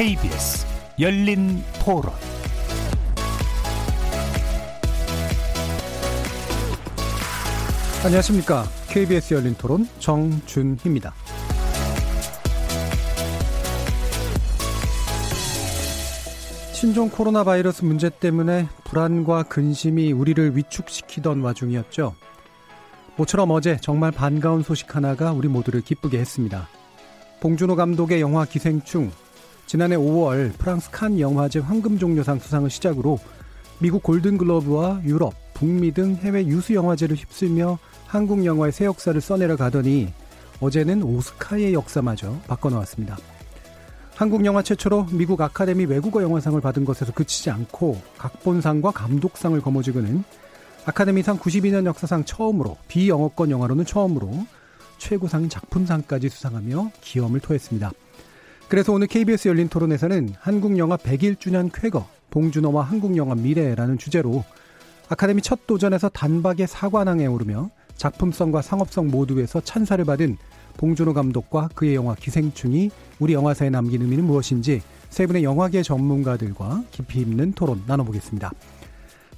KBS 열린 토론 안녕하십니까. KBS 열린 토론 정준희입니다. 신종 코로나 바이러스 문제 때문에 불안과 근심이 우리를 위축시키던 와중이었죠. 모처럼 어제 정말 반가운 소식 하나가 우리 모두를 기쁘게 했습니다. 봉준호 감독의 영화 기생충, 지난해 5월 프랑스 칸 영화제 황금종려상 수상을 시작으로 미국 골든글러브와 유럽, 북미 등 해외 유수 영화제를 휩쓸며 한국 영화의 새 역사를 써내려 가더니 어제는 오스카의 역사마저 바꿔놓았습니다. 한국 영화 최초로 미국 아카데미 외국어 영화상을 받은 것에서 그치지 않고 각본상과 감독상을 거머쥐고는 아카데미상 92년 역사상 처음으로 비영어권 영화로는 처음으로 최고상인 작품상까지 수상하며 기염을 토했습니다. 그래서 오늘 KBS 열린 토론에서는 한국 영화 101주년 쾌거 봉준호와 한국 영화 미래라는 주제로 아카데미 첫 도전에서 단박에 사관왕에 오르며 작품성과 상업성 모두에서 찬사를 받은 봉준호 감독과 그의 영화 기생충이 우리 영화사에 남긴 의미는 무엇인지 세 분의 영화계 전문가들과 깊이 있는 토론 나눠보겠습니다.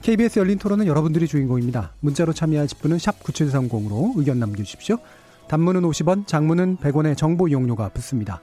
KBS 열린 토론은 여러분들이 주인공입니다. 문자로 참여하실 분은 샵 9730으로 의견 남겨주십시오. 단문은 50원, 장문은 100원의 정보 이용료가 붙습니다.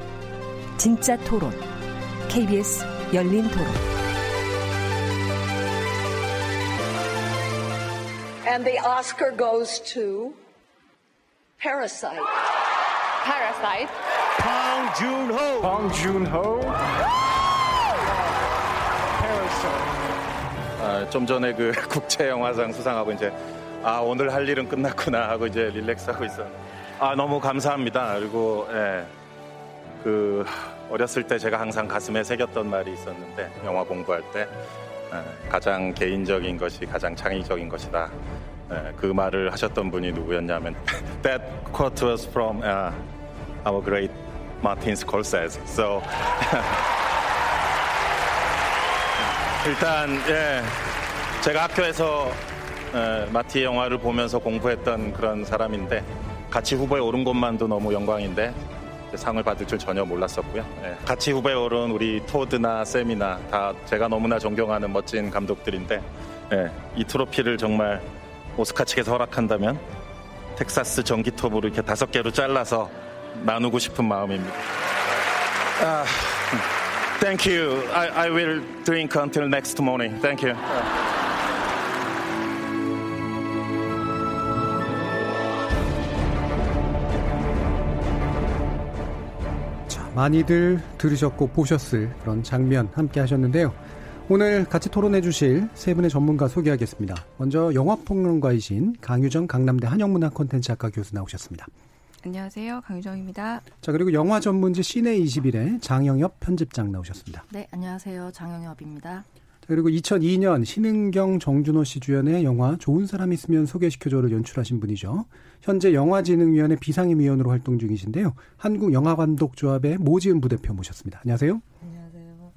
진짜 토론, KBS 열린 토론. And the Oscar goes to Parasite. Parasite. 방준호. 방준호. 아, 좀 전에 그 국제 영화상 수상하고 이제 아 오늘 할 일은 끝났구나 하고 이제 릴렉스하고 있어. 아 너무 감사합니다. 그리고 예, 그 어렸을 때 제가 항상 가슴에 새겼던 말이 있었는데 영화 공부할 때 예, 가장 개인적인 것이 가장 창의적인 것이다. 예, 그 말을 하셨던 분이 누구였냐면 That quote was from uh, our great Martin Scorsese. So 일단 예, 제가 학교에서 예, 마티 영화를 보면서 공부했던 그런 사람인데 같이 후보에 오른 것만도 너무 영광인데 상을 받을 줄 전혀 몰랐었고요. 예, 같이 후보에 오른 우리 토드나 쌤이나 다 제가 너무나 존경하는 멋진 감독들인데 예, 이 트로피를 정말 오스카 측에서 허락한다면 텍사스 전기톱으로 이렇게 다섯 개로 잘라서 나누고 싶은 마음입니다. 아, thank you. I, I will drink until next morning. Thank you. 많이들 들으셨고 보셨을 그런 장면 함께 하셨는데요. 오늘 같이 토론해 주실 세 분의 전문가 소개하겠습니다. 먼저 영화평론가이신 강유정 강남대 한영문학 콘텐츠학과 교수 나오셨습니다. 안녕하세요. 강유정입니다. 자, 그리고 영화 전문지 시내 21의 장영엽 편집장 나오셨습니다. 네, 안녕하세요. 장영엽입니다. 자, 그리고 2002년 신은경 정준호 씨 주연의 영화 좋은 사람 있으면 소개시켜줘를 연출하신 분이죠. 현재 영화진흥위원회 비상임위원으로 활동 중이신데요. 한국영화감독조합의 모지은 부대표 모셨습니다. 안녕하세요. 안녕하세요.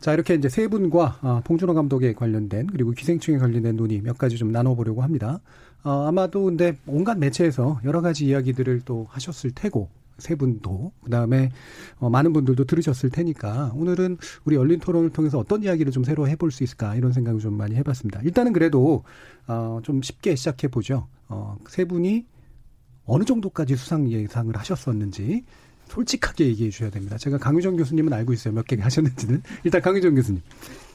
자, 이렇게 이제 세 분과 아, 봉준호 감독에 관련된 그리고 기생충에 관련된 논의 몇 가지 좀 나눠보려고 합니다. 어, 아마도 근데 온갖 매체에서 여러 가지 이야기들을 또 하셨을 테고 세 분도 그다음에 어, 많은 분들도 들으셨을 테니까 오늘은 우리 열린 토론을 통해서 어떤 이야기를 좀 새로 해볼 수 있을까 이런 생각을 좀 많이 해봤습니다. 일단은 그래도 어, 좀 쉽게 시작해 보죠. 어, 세 분이 어느 정도까지 수상 예상을 하셨었는지 솔직하게 얘기해 주셔야 됩니다. 제가 강유정 교수님은 알고 있어요. 몇 개 하셨는지는 일단 강유정 교수님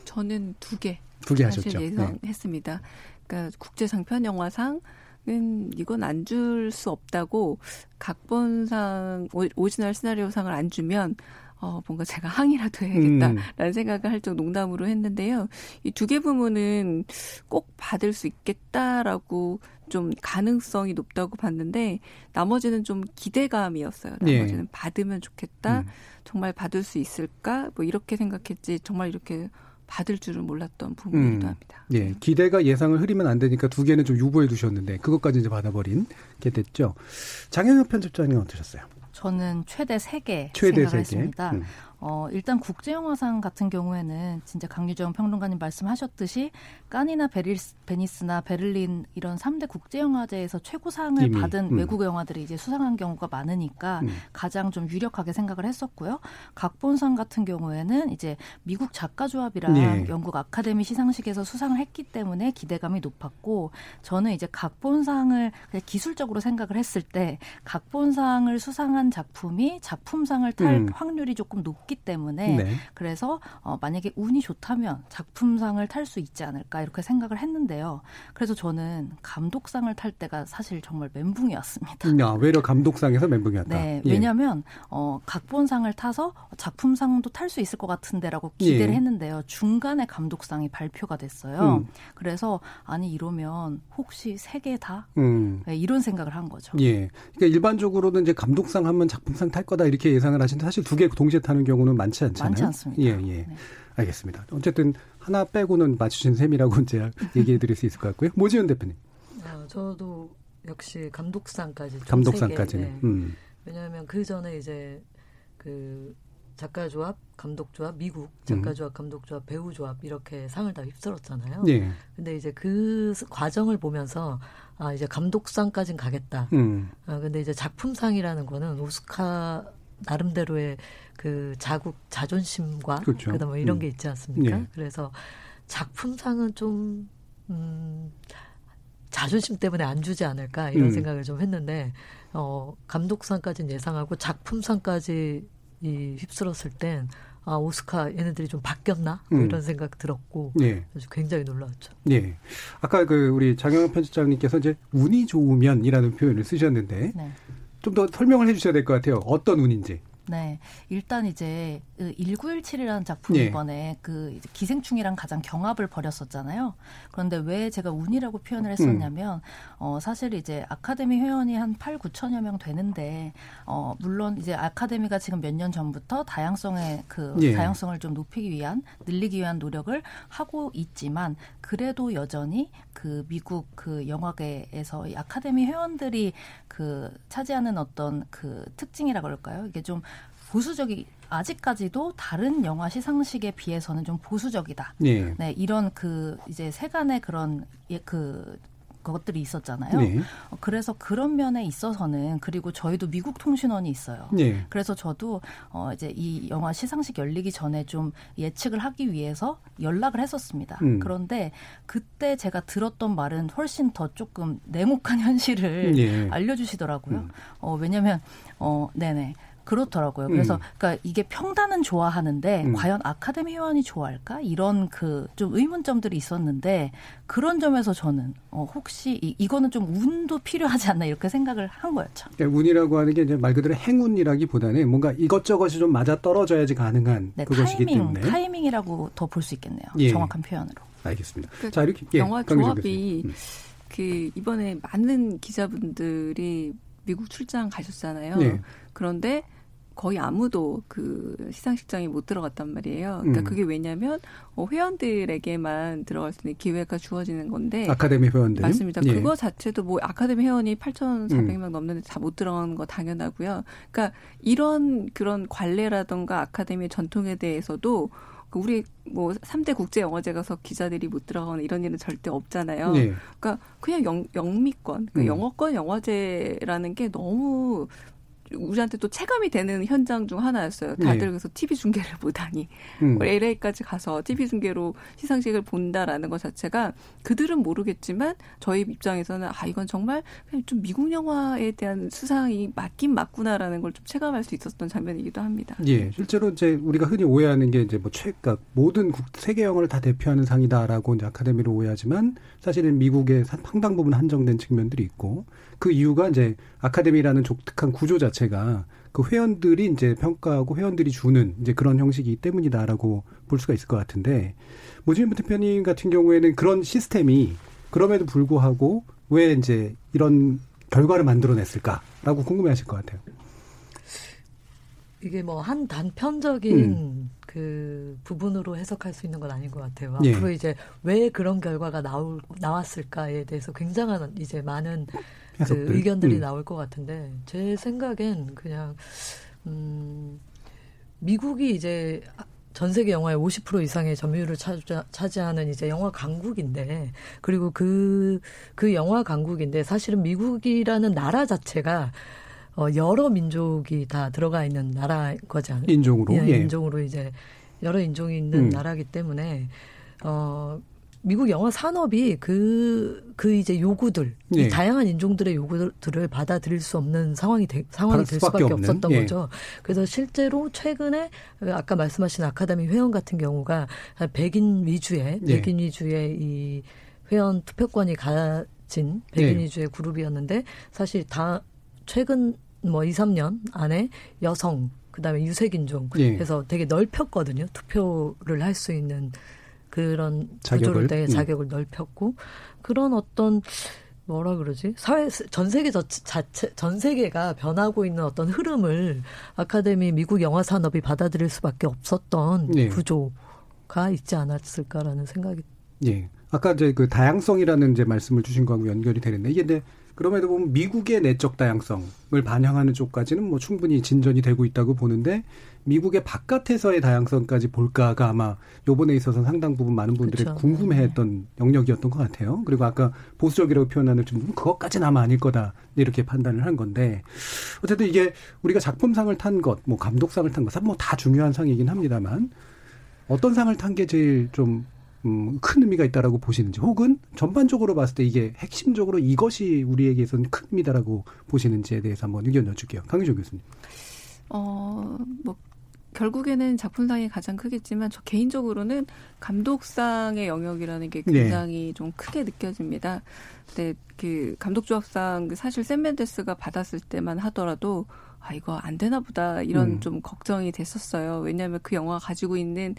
저는 두 개. 두 개 하셨죠. 네. 예상했습니다. 그러니까 국제상편 영화상 은 이건 안 줄 수 없다고 각본상 오- 오리지널 시나리오상을 안 주면 어 뭔가 제가 항의라도 해야겠다라는 음. 생각을 할 정 농담으로 했는데요. 이 두 개 부문은 꼭 받을 수 있겠다라고 좀 가능성이 높다고 봤는데 나머지는 좀 기대감이었어요. 예. 나머지는 예. 받으면 좋겠다. 음. 정말 받을 수 있을까? 뭐 이렇게 생각했지 정말 이렇게 받을 줄은 몰랐던 부분이기도 음. 합니다. 예, 기대가 예상을 흐리면 안 되니까 두 개는 좀 유보해 두셨는데 그것까지 이제 받아버린 게 됐죠. 장영엽 편집장님 어떠셨어요? 저는 최대 3개 최대 생각을 세 개. 했습니다. 음. 어, 일단 국제영화상 같은 경우에는 진짜 강유정 평론가님 말씀하셨듯이 칸이나 베리스, 베니스나 베를린 이런 3대 국제영화제에서 최고상을 이미, 받은 음. 외국 영화들이 이제 수상한 경우가 많으니까 음. 가장 좀 유력하게 생각을 했었고요. 각본상 같은 경우에는 이제 미국 작가조합이랑 예. 영국 아카데미 시상식에서 수상을 했기 때문에 기대감이 높았고 저는 이제 각본상을 그냥 기술적으로 생각을 했을 때 각본상을 수상한 작품이 작품상을 탈 음. 확률이 조금 높기 때문에 네. 그래서 어, 만약에 운이 좋다면 작품상을 탈 수 있지 않을까 이렇게 생각을 했는데요. 그래서 저는 감독상을 탈 때가 사실 정말 멘붕이었습니다. 야, 외려 감독상에서 멘붕이었다. 네, 예. 왜냐하면 어, 각본상을 타서 작품상도 탈 수 있을 것 같은데라고 기대를 예. 했는데요. 중간에 감독상이 발표가 됐어요. 음. 그래서 아니 이러면 혹시 세 개 다? 음. 네, 이런 생각을 한 거죠. 예. 그러니까 일반적으로는 이제 감독상 하면 작품상 탈 거다 이렇게 예상을 하시는데 사실 두 개 동시에 타는 경우 는 많지 않잖아요. 많지 않습니다. 예, 예. 네. 알겠습니다. 어쨌든 하나 빼고는 맞추신 셈이라고 이제 얘기해 드릴 수 있을 것 같고요. 모지은 대표님. 아, 저도 역시 감독상까지 좀 감독상까지는. 세게, 네. 음. 왜냐하면 그 전에 이제 그 작가 조합, 감독 조합, 미국 작가 조합, 감독 조합, 배우 조합 이렇게 상을 다 휩쓸었잖아요. 예. 근데 이제 그 스- 과정을 보면서 아 이제 감독상까진 가겠다. 음. 아 근데 이제 작품상이라는 거는 오스카 나름대로의 그 자국 자존심과 그렇죠. 그다음에 뭐 이런 음. 게 있지 않습니까? 예. 그래서 작품상은 좀 음, 자존심 때문에 안 주지 않을까 이런 음. 생각을 좀 했는데 어 감독상까지는 예상하고 작품상까지 이 휩쓸었을 땐 아, 오스카 얘네들이 좀 바뀌었나? 뭐 음. 이런 생각 들었고 예. 그래서 굉장히 놀라웠죠. 예. 아까 그 우리 장영현 편집장님께서 이제 운이 좋으면이라는 표현을 쓰셨는데 네. 좀더 설명을 해 주셔야 될 것 같아요. 어떤 운인지. 네. 일단 이제 1917이라는 작품이 예. 이번에 그 이제 기생충이랑 가장 경합을 벌였었잖아요. 그런데 왜 제가 운이라고 표현을 했었냐면 어 사실 이제 아카데미 회원이 한 8, 9천여 명 되는데 어 물론 이제 아카데미가 지금 몇 년 전부터 다양성의 그 예. 다양성을 좀 높이기 위한 늘리기 위한 노력을 하고 있지만 그래도 여전히 그 미국 그 영화계에서 이 아카데미 회원들이 그 차지하는 어떤 그 특징이라 그럴까요? 이게 좀 보수적이 아직까지도 다른 영화 시상식에 비해서는 좀 보수적이다. 예. 네, 이런 그 이제 세간의 그런 예, 그 것들이 있었잖아요. 네. 어, 그래서 그런 면에 있어서는 그리고 저희도 미국 통신원이 있어요. 예. 그래서 저도 어 이제 이 영화 시상식 열리기 전에 좀 예측을 하기 위해서 연락을 했었습니다. 음. 그런데 그때 제가 들었던 말은 훨씬 더 조금 냉혹한 현실을 예. 알려주시더라고요. 음. 어 왜냐면 어 네네. 그렇더라고요. 그래서 음. 그러니까 이게 평단은 좋아하는데 음. 과연 아카데미 회원이 좋아할까 이런 그 좀 의문점들이 있었는데 그런 점에서 저는 어 혹시 이, 이거는 좀 운도 필요하지 않나 이렇게 생각을 한 거였죠. 그러니까 운이라고 하는 게 이제 말 그대로 행운이라기보다는 뭔가 이것저것이 좀 맞아 떨어져야지 가능한 네, 그것이기 타이밍, 때문에 타이밍이라고 더 볼 수 있겠네요. 예. 정확한 표현으로. 알겠습니다. 그자 이렇게 예, 영화 조합이. 음. 그 이번에 많은 기자분들이 미국 출장 가셨잖아요. 네. 그런데 거의 아무도 그 시상식장에 못 들어갔단 말이에요. 그러니까 음. 그게 왜냐면 어, 회원들에게만 들어갈 수 있는 기회가 주어지는 건데 아카데미 회원들 맞습니다. 예. 그거 자체도 뭐 아카데미 회원이 8,400명 넘는데 다 못 들어가는 거 당연하고요. 그러니까 이런 그런 관례라던가 아카데미의 전통에 대해서도 그 우리 뭐 3대 국제 영화제 가서 기자들이 못 들어가는 이런 일은 절대 없잖아요. 예. 그러니까 그냥 영, 영미권, 그 음. 영어권 영화제라는 게 너무 우리한테 또 체감이 되는 현장 중 하나였어요. 다들 네. 그래서 TV 중계를 보다니 음. 뭐 LA까지 가서 TV 중계로 시상식을 본다라는 것 자체가 그들은 모르겠지만 저희 입장에서는 아 이건 정말 그냥 좀 미국 영화에 대한 수상이 맞긴 맞구나라는 걸 좀 체감할 수 있었던 장면이기도 합니다. 예, 실제로 이제 우리가 흔히 오해하는 게 이제 뭐 최가 모든 국, 세계 영화를 다 대표하는 상이다라고 이제 아카데미로 오해하지만 사실은 미국의 상- 상당 부분 한정된 측면들이 있고 그 이유가 이제 아카데미라는 독특한 구조 자체가 그 회원들이 이제 평가하고 회원들이 주는 이제 그런 형식이기 때문이다라고 볼 수가 있을 것 같은데 모진부 대표님 같은 경우에는 그런 시스템이 그럼에도 불구하고 왜 이제 이런 결과를 만들어냈을까라고 궁금해하실 것 같아요. 이게 뭐 한 단편적인 음. 그 부분으로 해석할 수 있는 건 아닌 것 같아요. 예. 앞으로 이제 왜 그런 결과가 나올 나왔을까에 대해서 굉장한 이제 많은 그 의견들이 음. 나올 것 같은데 제 생각엔 그냥 음 미국이 이제 전 세계 영화의 50% 이상의 점유율을 차지, 하는 이제 영화 강국인데 그리고 그그 그 영화 강국인데 사실은 미국이라는 나라 자체가 어 여러 민족이 다 들어가 있는 나라인 거잖아요. 인종으로 예, 인종으로 이제 여러 인종이 있는 음. 나라기 때문에 어 미국 영화 산업이 그, 그 이제 요구들, 예. 이 다양한 인종들의 요구들을 받아들일 수 없는 상황이 되, 상황이 될 수밖에, 수밖에 없었던 예. 거죠. 그래서 실제로 최근에 아까 말씀하신 아카데미 회원 같은 경우가 백인 위주의, 예. 백인 위주의 이 회원 투표권이 가진 백인 예. 위주의 그룹이었는데 사실 다 최근 뭐 2, 3년 안에 여성, 그 다음에 유색인종 해서 예. 되게 넓혔거든요. 투표를 할 수 있는 그런 자격을 때 음. 자격을 넓혔고 그런 어떤 뭐라 그러지 사회 전 세계 자체 전 세계가 변하고 있는 어떤 흐름을 아카데미 미국 영화 산업이 받아들일 수밖에 없었던 네. 구조가 있지 않았을까라는 생각이. 예. 아까 이제 그 다양성이라는 이제 말씀을 주신 거하고 연결이 되는데 이게 근데 그럼에도 보면 미국의 내적 다양성을 반영하는 쪽까지는 뭐 충분히 진전이 되고 있다고 보는데 미국의 바깥에서의 다양성까지 볼까가 아마 요번에 있어서 상당 부분 많은 분들이 그렇죠. 궁금해했던 네. 영역이었던 것 같아요. 그리고 아까 보수적이라고 표현하는 좀 그것까지는 아마 아닐 거다 이렇게 판단을 한 건데 어쨌든 이게 우리가 작품상을 탄 것, 뭐 감독상을 탄 것, 뭐 다 중요한 상이긴 합니다만 어떤 상을 탄 게 제일 좀 음, 큰 의미가 있다라고 보시는지 혹은 전반적으로 봤을 때 이게 핵심적으로 이것이 우리에게서는 큰 의미다라고 보시는지에 대해서 한번 의견 여쭐게요. 강희정 교수님. 어, 뭐 결국에는 작품상이 가장 크겠지만 저 개인적으로는 감독상의 영역이라는 게 굉장히 네. 좀 크게 느껴집니다. 근데 그 감독조합상 그 사실 샘 멘데스가 받았을 때만 하더라도 아 이거 안 되나 보다 이런 음. 좀 걱정이 됐었어요. 왜냐하면 그 영화가 가지고 있는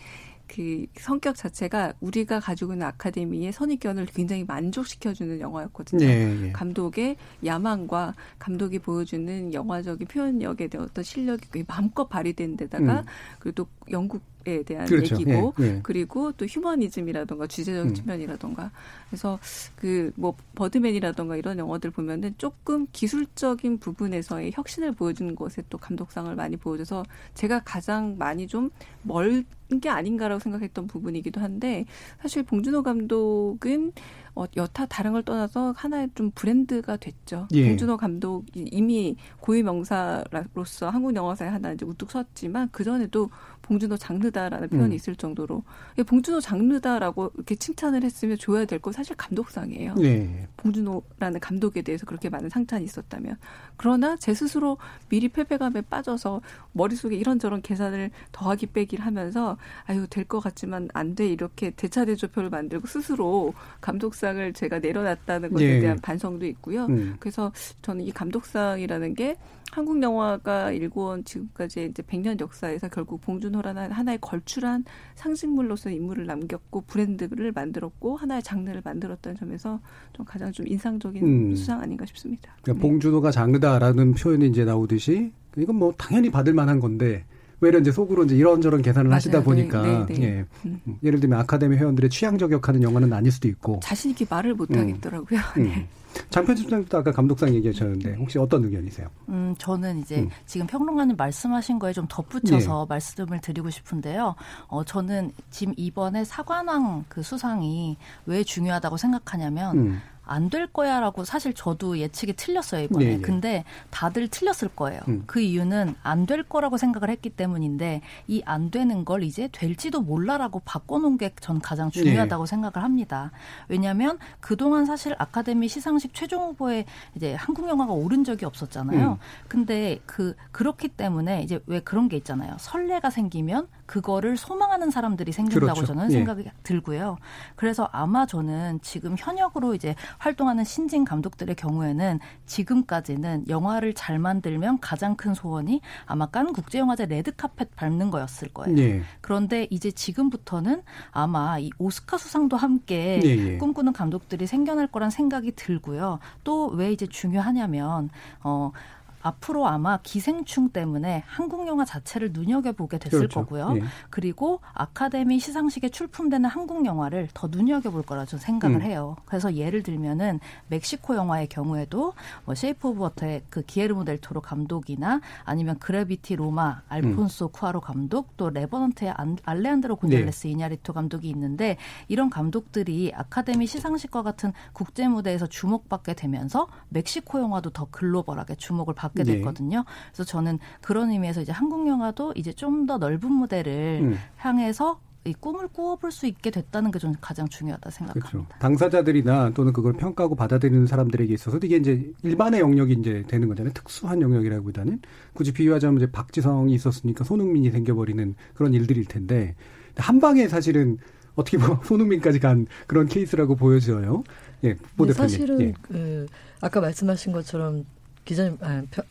그 성격 자체가 우리가 가지고 있는 아카데미의 선입견을 굉장히 만족시켜주는 영화였거든요. 네, 네. 감독의 야망과 감독이 보여주는 영화적인 표현력에 대한 어떤 실력이 마음껏 발휘된 데다가 음. 그리고 또 영국 에 대한 그렇죠. 얘기고 예, 예. 그리고 또 휴머니즘이라던가 주제적 음. 측면이라던가 그래서 그 뭐 버드맨이라던가 이런 영화들 보면은 조금 기술적인 부분에서의 혁신을 보여주는 것에 또 감독상을 많이 보여줘서 제가 가장 많이 좀 멀 게 아닌가라고 생각했던 부분이기도 한데 사실 봉준호 감독은 어, 여타 다른 걸 떠나서 하나의 좀 브랜드가 됐죠. 예. 봉준호 감독이 이미 고유 명사로서 한국 영화사에 하나 이제 우뚝 섰지만 그 전에도 봉준호 장르다라는 표현이 음. 있을 정도로 봉준호 장르다라고 이렇게 칭찬을 했으면 줘야 될거 사실 감독상이에요. 예. 봉준호라는 감독에 대해서 그렇게 많은 상찬이 있었다면 그러나 제 스스로 미리 패배감에 빠져서 머릿속에 이런저런 계산을 더하기 빼기를 하면서 아유 될 것 같지만 안 돼 이렇게 대차대조표를 만들고 스스로 감독상 감독상을 제가 내려놨다는 것에 예. 대한 반성도 있고요. 음. 그래서 저는 이 감독상이라는 게 한국 영화가 일궈온 지금까지 이제 100년 역사에서 결국 봉준호라는 하나의 걸출한 상징물로서 인물을 남겼고 브랜드를 만들었고 하나의 장르를 만들었다는 점에서 좀 가장 좀 인상적인 음. 수상 아닌가 싶습니다. 그러니까 네. 봉준호가 장르다라는 표현이 이제 나오듯이 이건 뭐 당연히 받을 만한 건데 외려 이제 속으로 이제 이런저런 계산을 맞아요. 하시다 보니까 네, 네, 네. 예. 음. 예를 들면 아카데미 회원들의 취향 저격하는 영화는 아닐 수도 있고 자신 있게 말을 못 음. 하겠더라고요. 음. 네. 장편집장도 아까 감독상 얘기하셨는데 혹시 어떤 의견이세요? 음, 저는 이제 음. 지금 평론가님 말씀하신 거에 좀 덧붙여서 네. 말씀을 드리고 싶은데요. 어, 저는 지금 이번에 사관왕 그 수상이 왜 중요하다고 생각하냐면 음. 안 될 거야라고 사실 저도 예측이 틀렸어요 이번에. 네, 네. 근데 다들 틀렸을 거예요. 음. 그 이유는 안 될 거라고 생각을 했기 때문인데 이 안 되는 걸 이제 될지도 몰라라고 바꿔놓은 게 전 가장 중요하다고 네. 생각을 합니다. 왜냐하면 그동안 사실 아카데미 시상식 최종 후보에 이제 한국 영화가 오른 적이 없었잖아요. 음. 근데 그 그렇기 때문에 이제 왜 그런 게 있잖아요. 설레가 생기면 그거를 소망하는 사람들이 생긴다고 그렇죠. 저는 생각이 예. 들고요. 그래서 아마 저는 지금 현역으로 이제 활동하는 신진 감독들의 경우에는 지금까지는 영화를 잘 만들면 가장 큰 소원이 아마 깐 국제영화제 레드카펫 밟는 거였을 거예요. 네. 그런데 이제 지금부터는 아마 이 오스카 수상도 함께 네. 꿈꾸는 감독들이 생겨날 거란 생각이 들고요. 또 왜 이제 중요하냐면 어 앞으로 아마 기생충 때문에 한국 영화 자체를 눈여겨보게 됐을 그렇죠. 거고요. 예. 그리고 아카데미 시상식에 출품되는 한국 영화를 더 눈여겨볼 거라 저는 생각을 음. 해요. 그래서 예를 들면은 멕시코 영화의 경우에도 뭐 쉐이프 오브 워터의 그 기예르모 델 토로 감독이나 아니면 그래비티 로마 알폰소 음. 쿠아로 감독 또 레버넌트의 알레한드로 곤잘레스 네. 이냐리토 감독이 있는데 이런 감독들이 아카데미 시상식과 같은 국제 무대에서 주목받게 되면서 멕시코 영화도 더 글로벌하게 주목을 받게 받게 네. 됐거든요. 네. 그래서 저는 그런 의미에서 이제 한국 영화도 이제 좀 더 넓은 무대를 음. 향해서 이 꿈을 꾸어볼 수 있게 됐다는 게 저는 가장 중요하다 생각합니다. 그렇죠. 당사자들이나 또는 그걸 평가하고 받아들이는 사람들에게 있어서 이게 이제 일반의 영역이 이제 되는 거잖아요. 특수한 영역이라기보다는 굳이 비유하자면 이제 박지성이 있었으니까 손흥민이 생겨버리는 그런 일들일 텐데 한 방에 사실은 어떻게 보면 손흥민까지 간 그런 케이스라고 보여져요. 예, 네, 사실은 예. 그 아까 말씀하신 것처럼 기자님, 아, 펴,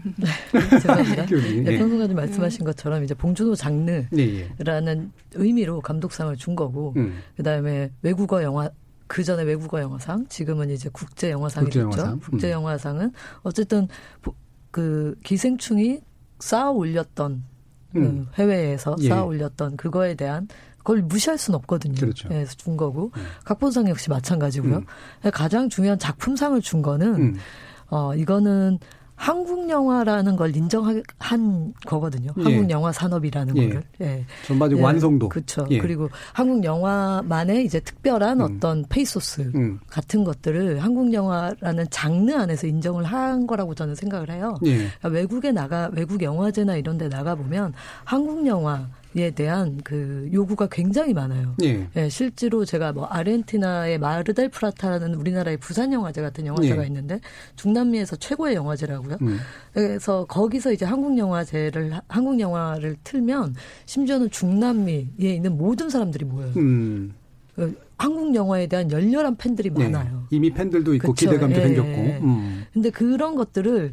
네, 죄송합니다. 네, 평론가님 말씀하신 것처럼 이제 봉준호 장르라는 네, 예. 의미로 감독상을 준 거고, 음. 그 다음에 외국어 영화, 그 전에 외국어 영화상, 지금은 이제 국제 영화상이겠죠. 국제, 국제 영화상은 어쨌든 그 기생충이 쌓아 올렸던 음. 그 해외에서 예. 쌓아 올렸던 그거에 대한 그걸 무시할 수는 없거든요. 그렇죠. 그래서 준 거고 음. 각본상 역시 마찬가지고요. 음. 가장 중요한 작품상을 준 거는 음. 어, 이거는 한국 영화라는 걸 인정한 거거든요. 예. 한국 영화 산업이라는 예. 거를. 예. 전반적 예. 완성도. 그렇죠. 예. 그리고 한국 영화만의 이제 특별한 음. 어떤 페이소스 음. 같은 것들을 한국 영화라는 장르 안에서 인정을 한 거라고 저는 생각을 해요. 예. 그러니까 외국에 나가 외국 영화제나 이런 데 나가 보면 한국 영화 에 대한 그 요구가 굉장히 많아요. 예. 예. 실제로 제가 뭐 아르헨티나의 마르델 플라타라는 우리나라의 부산 영화제 같은 영화제가 예. 있는데 중남미에서 최고의 영화제라고요. 음. 그래서 거기서 이제 한국 영화제를 한국 영화를 틀면 심지어는 중남미에 있는 모든 사람들이 모여요. 음. 그 한국 영화에 대한 열렬한 팬들이 네. 많아요. 이미 팬들도 있고 그쵸? 기대감도 예. 생겼고. 음. 근데 그런 것들을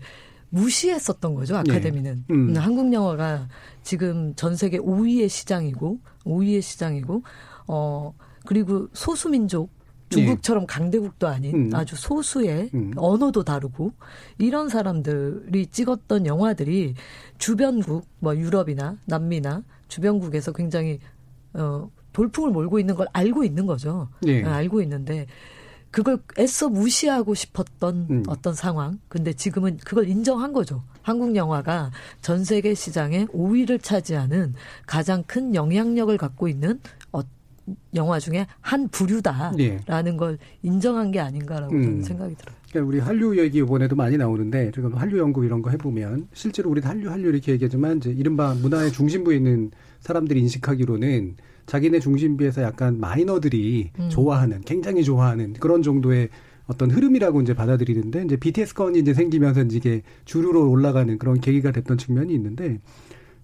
무시했었던 거죠 아카데미는 네. 음. 한국 영화가 지금 전 세계 5위의 시장이고 5위의 시장이고 어 그리고 소수민족 중국처럼 네. 강대국도 아닌 음. 아주 소수의 음. 언어도 다르고 이런 사람들이 찍었던 영화들이 주변국 뭐 유럽이나 남미나 주변국에서 굉장히 어 돌풍을 몰고 있는 걸 알고 있는 거죠. 네. 알고 있는데 그걸 애써 무시하고 싶었던 음. 어떤 상황. 근데 지금은 그걸 인정한 거죠. 한국 영화가 전 세계 시장에 5위를 차지하는 가장 큰 영향력을 갖고 있는 어, 영화 중에 한 부류다라는 네. 걸 인정한 게 아닌가라고 음. 생각이 들어요. 그러니까 우리 한류 얘기 이번에도 많이 나오는데 지금 한류 연구 이런 거 해보면 실제로 우리 한류 한류 이렇게 얘기하지만 이제 이른바 문화의 중심부에 있는 사람들이 인식하기로는 자기네 중심비에서 약간 마이너들이 음. 좋아하는 굉장히 좋아하는 그런 정도의 어떤 흐름이라고 이제 받아들이는데 이제 BTS 건이 이제 생기면서 이게 주류로 올라가는 그런 계기가 됐던 측면이 있는데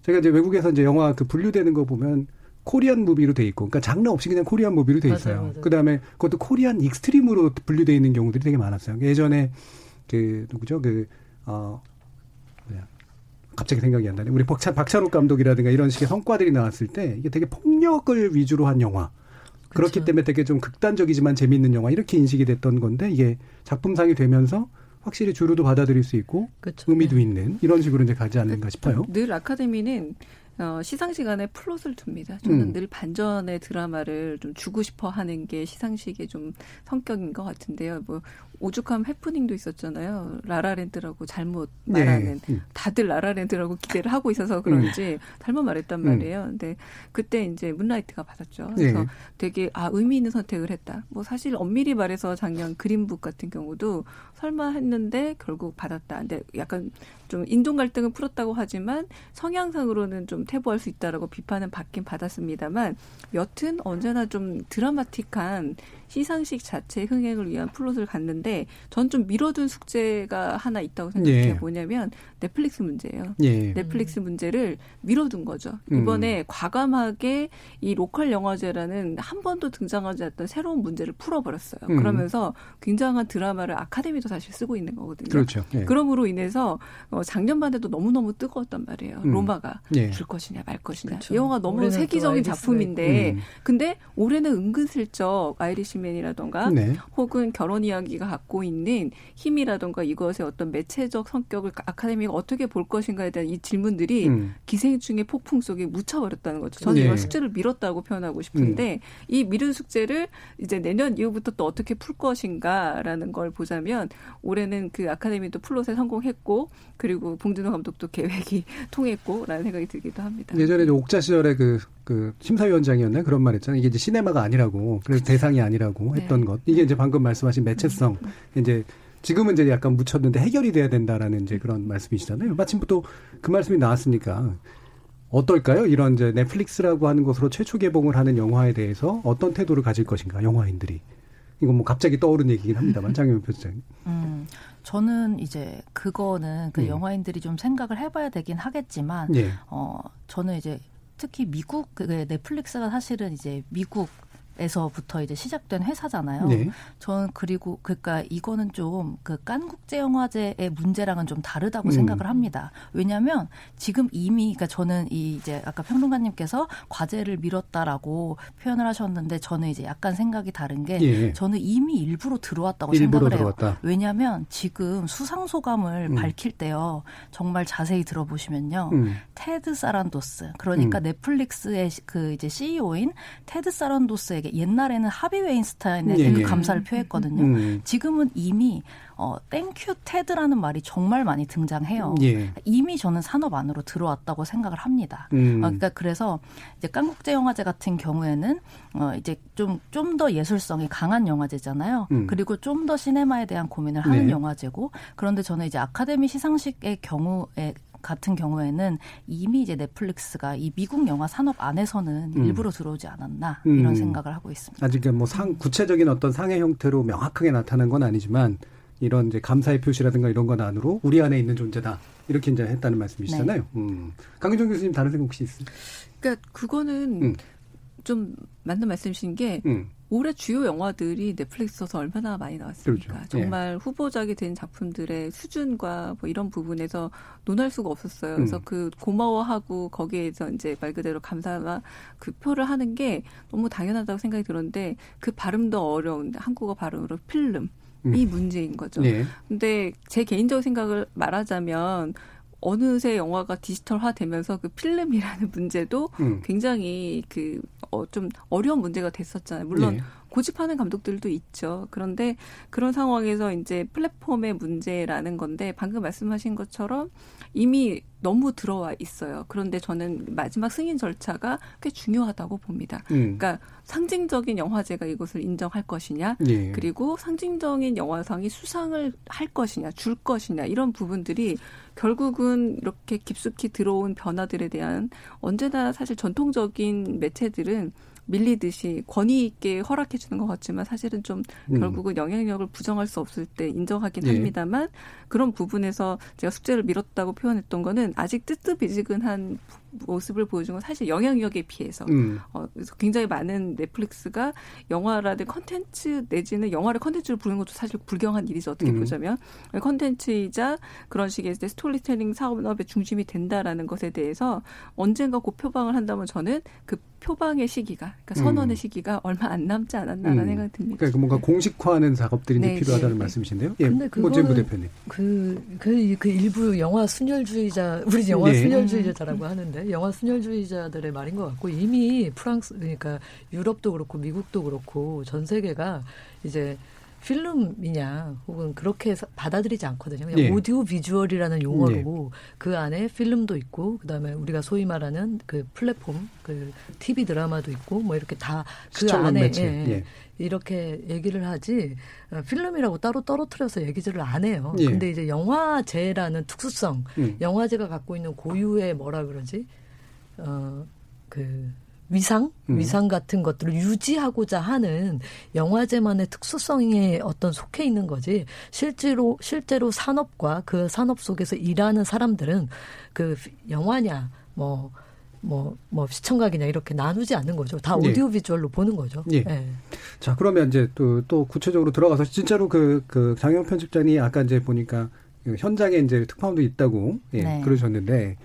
제가 이제 외국에서 이제 영화 그 분류되는 거 보면 Korean movie로 돼 있고, 그러니까 장르 없이 그냥 Korean movie로 돼 있어요. 그 다음에 그것도 Korean extreme으로 분류돼 있는 경우들이 되게 많았어요. 예전에 그 누구죠? 그 어, 갑자기 생각이 안 나네. 우리 박찬, 박찬욱 감독이라든가 이런 식의 성과들이 나왔을 때 이게 되게 폭력을 위주로 한 영화. 그렇기 그렇죠. 때문에 되게 좀 극단적이지만 재미있는 영화 이렇게 인식이 됐던 건데 이게 작품상이 되면서 확실히 주류도 받아들일 수 있고 그렇죠. 의미도 네. 있는 이런 식으로 이제 가지 않는가 싶어요. 늘 아카데미는 어, 시상 시간에 플롯을 둡니다. 저는 음. 늘 반전의 드라마를 좀 주고 싶어 하는 게 시상식의 좀 성격인 것 같은데요. 뭐 오죽하면 해프닝도 있었잖아요. 라라랜드라고 잘못 네. 말하는 네. 다들 라라랜드라고 기대를 하고 있어서 그런지 음. 잘못 말했단 음. 말이에요. 근데 그때 이제 문라이트가 받았죠. 네. 그래서 네. 되게 아 의미 있는 선택을 했다. 뭐 사실 엄밀히 말해서 작년 그린북 같은 경우도 설마 했는데 결국 받았다. 근데 약간 좀 인종 갈등을 풀었다고 하지만 성향상으로는 좀좀 퇴보할 수 있다라고 비판은 받긴 받았습니다만 여튼 언제나 좀 드라마틱한 시상식 자체 흥행을 위한 플롯을 갔는데 전 좀 미뤄둔 숙제가 하나 있다고 생각해요. 예. 뭐냐면 넷플릭스 문제예요. 예. 넷플릭스 문제를 미뤄둔 거죠. 음. 이번에 음. 과감하게 이 local 영화제라는 한 번도 등장하지 않았던 새로운 문제를 풀어버렸어요. 음. 그러면서 굉장한 드라마를 아카데미도 사실 쓰고 있는 거거든요. 그렇죠. 예. 그러므로 인해서 어, 작년만 해도 너무너무 뜨거웠단 말이에요. 음. 로마가 예. 줄 것이냐 말 것이냐. 그렇죠. 이 영화가 너무 세계적인 작품인데 음. 근데 올해는 은근슬쩍 아이리시 맨이라던가 네. 혹은 결혼 이야기가 갖고 있는 힘이라던가 이것의 어떤 매체적 성격을 아카데미가 어떻게 볼 것인가에 대한 이 질문들이 음. 기생충의 폭풍 속에 묻혀버렸다는 거죠. 저는 네. 이걸 숙제를 미뤘다고 표현하고 싶은데 음. 이 미룬 숙제를 이제 내년 이후부터 또 어떻게 풀 것인가라는 걸 보자면 올해는 그 아카데미도 플롯에 성공했고 그리고 봉준호 감독도 계획이 통했고라는 생각이 들기도 합니다. 예전에 옥자 시절에 그, 그 심사위원장이었나요? 그런 말 했잖아요. 이게 이제 시네마가 아니라고 그래서 대상이 아니라고 했던 네. 것. 이게 이제 방금 말씀하신 매체성 이제 지금은 이제 약간 묻혔는데 해결이 돼야 된다라는 이제 그런 말씀이시잖아요. 마침 또 그 말씀이 나왔으니까 어떨까요? 이런 이제 넷플릭스라고 하는 것으로 최초 개봉을 하는 영화에 대해서 어떤 태도를 가질 것인가 영화인들이 이건 뭐 갑자기 떠오른 얘기긴 합니다만 장혜민 표수장님. 음, 저는 이제 그거는 그 음. 영화인들이 좀 생각을 해봐야 되긴 하겠지만, 예. 어 저는 이제 특히 미국 그 넷플릭스가 사실은 이제 미국 에서부터 이제 시작된 회사잖아요. 네. 저는 그리고 그러니까 이거는 좀 그 깐 국제 영화제의 문제랑은 좀 다르다고 음. 생각을 합니다. 왜냐하면 지금 이미 그러니까 저는 이 이제 아까 평론가님께서 과제를 미뤘다라고 표현을 하셨는데 저는 이제 약간 생각이 다른 게 예. 저는 이미 일부러 들어왔다고 일부러 생각을 해요. 들어왔다. 왜냐하면 지금 수상 소감을 음. 밝힐 때요 정말 자세히 들어보시면요 음. 테드 사란도스 그러니까 음. 넷플릭스의 그 이제 CEO인 테드 사란도스의 되게 옛날에는 하비 웨인스타인에게 예, 그 감사를 표했거든요. 음. 지금은 이미 어, Thank you Ted라는 말이 정말 많이 등장해요. 예. 이미 저는 산업 안으로 들어왔다고 생각을 합니다. 음. 어, 그러니까 그래서 이제 깐국제 영화제 같은 경우에는 어, 이제 좀 좀 더 예술성이 강한 영화제잖아요. 음. 그리고 좀 더 시네마에 대한 고민을 하는 네. 영화제고 그런데 저는 이제 아카데미 시상식의 경우에 같은 경우에는 이미 이제 넷플릭스가 이 미국 영화 산업 안에서는 음. 일부로 들어오지 않았나 이런 음. 생각을 하고 있습니다. 아직 뭐 상 구체적인 어떤 상의 형태로 명확하게 나타난 건 아니지만 이런 이제 감사의 표시라든가 이런 건 안으로 우리 안에 있는 존재다 이렇게 이제 했다는 말씀이시잖아요. 네. 음. 강윤정 교수님 다른 생각 혹시 있으세요? 그러니까 그거는 음. 좀 맞는 말씀이신 게 음. 올해 주요 영화들이 넷플릭스에서 얼마나 많이 나왔습니까? 그렇죠. 정말 예. 후보작이 된 작품들의 수준과 뭐 이런 부분에서 논할 수가 없었어요. 그래서 음. 그 고마워하고 거기에서 이제 말 그대로 감사가 그 표를 하는 게 너무 당연하다고 생각이 들었는데 그 발음도 어려운 한국어 발음으로 필름 이 음. 문제인 거죠. 예. 근데 제 개인적 생각을 말하자면 어느새 영화가 디지털화 되면서 그 필름이라는 문제도 음. 굉장히 그, 어, 좀 어려운 문제가 됐었잖아요. 물론 예. 고집하는 감독들도 있죠. 그런데 그런 상황에서 이제 플랫폼의 문제라는 건데 방금 말씀하신 것처럼 이미 너무 들어와 있어요. 그런데 저는 마지막 승인 절차가 꽤 중요하다고 봅니다. 음. 그러니까 상징적인 영화제가 이것을 인정할 것이냐, 예. 그리고 상징적인 영화상이 수상을 할 것이냐, 줄 것이냐 이런 부분들이 결국은 이렇게 깊숙이 들어온 변화들에 대한 언제나 사실 전통적인 매체들은 밀리듯이 권위 있게 허락해 주는 것 같지만 사실은 좀 음. 결국은 영향력을 부정할 수 없을 때 인정하긴 예. 합니다만 그런 부분에서 제가 숙제를 미뤘다고 표현했던 거는 아직 뜨뜻미지근한 모습을 보여준 건 사실 영향력에 비해서 음. 어, 굉장히 많은 넷플릭스가 영화라든 컨텐츠 내지는 영화를 컨텐츠로 부르는 것도 사실 불경한 일이죠 어떻게 음. 보자면 컨텐츠이자 그런 식의 스토리텔링 사업의 중심이 된다라는 것에 대해서 언젠가 그 표방을 한다면 저는 그 표방의 시기가 그러니까 선언의 음. 시기가 얼마 안 남지 않았나라는 음. 생각이 듭니다. 그러니까 뭔가 공식화하는 작업들이 네, 필요하다는 네, 네. 말씀이신데요. 예, 근데 그거는 대표님. 그, 그, 그 일부 영화 순혈주의자 우리 영화 네. 순혈주의자라고 하는데 영화 순혈주의자들의 말인 것 같고 이미 프랑스 그러니까 유럽도 그렇고 미국도 그렇고 전 세계가 이제 필름이냐 혹은 그렇게 받아들이지 않거든요. 그냥 예. 오디오 비주얼이라는 용어로 예. 그 안에 필름도 있고 그다음에 우리가 소위 말하는 그 플랫폼 그 TV 드라마도 있고 뭐 이렇게 다 그 안에 예, 예. 이렇게 얘기를 하지 어, 필름이라고 따로 떨어뜨려서 얘기를 안 해요. 예. 근데 이제 영화제라는 특수성, 음. 영화제가 갖고 있는 고유의 뭐라 그러지? 어 그 위상, 음. 위상 같은 것들을 유지하고자 하는 영화제만의 특수성에 어떤 속해 있는 거지. 실제로 실제로 산업과 그 산업 속에서 일하는 사람들은 그 영화냐 뭐 뭐, 뭐, 시청각이냐, 이렇게 나누지 않는 거죠. 다 예. 오디오 비주얼로 보는 거죠. 예. 예. 자, 그러면 이제 또, 또 구체적으로 들어가서 진짜로 그, 그 장영 편집장이 아까 이제 보니까 현장에 이제 특파원도 있다고, 예, 네. 그러셨는데,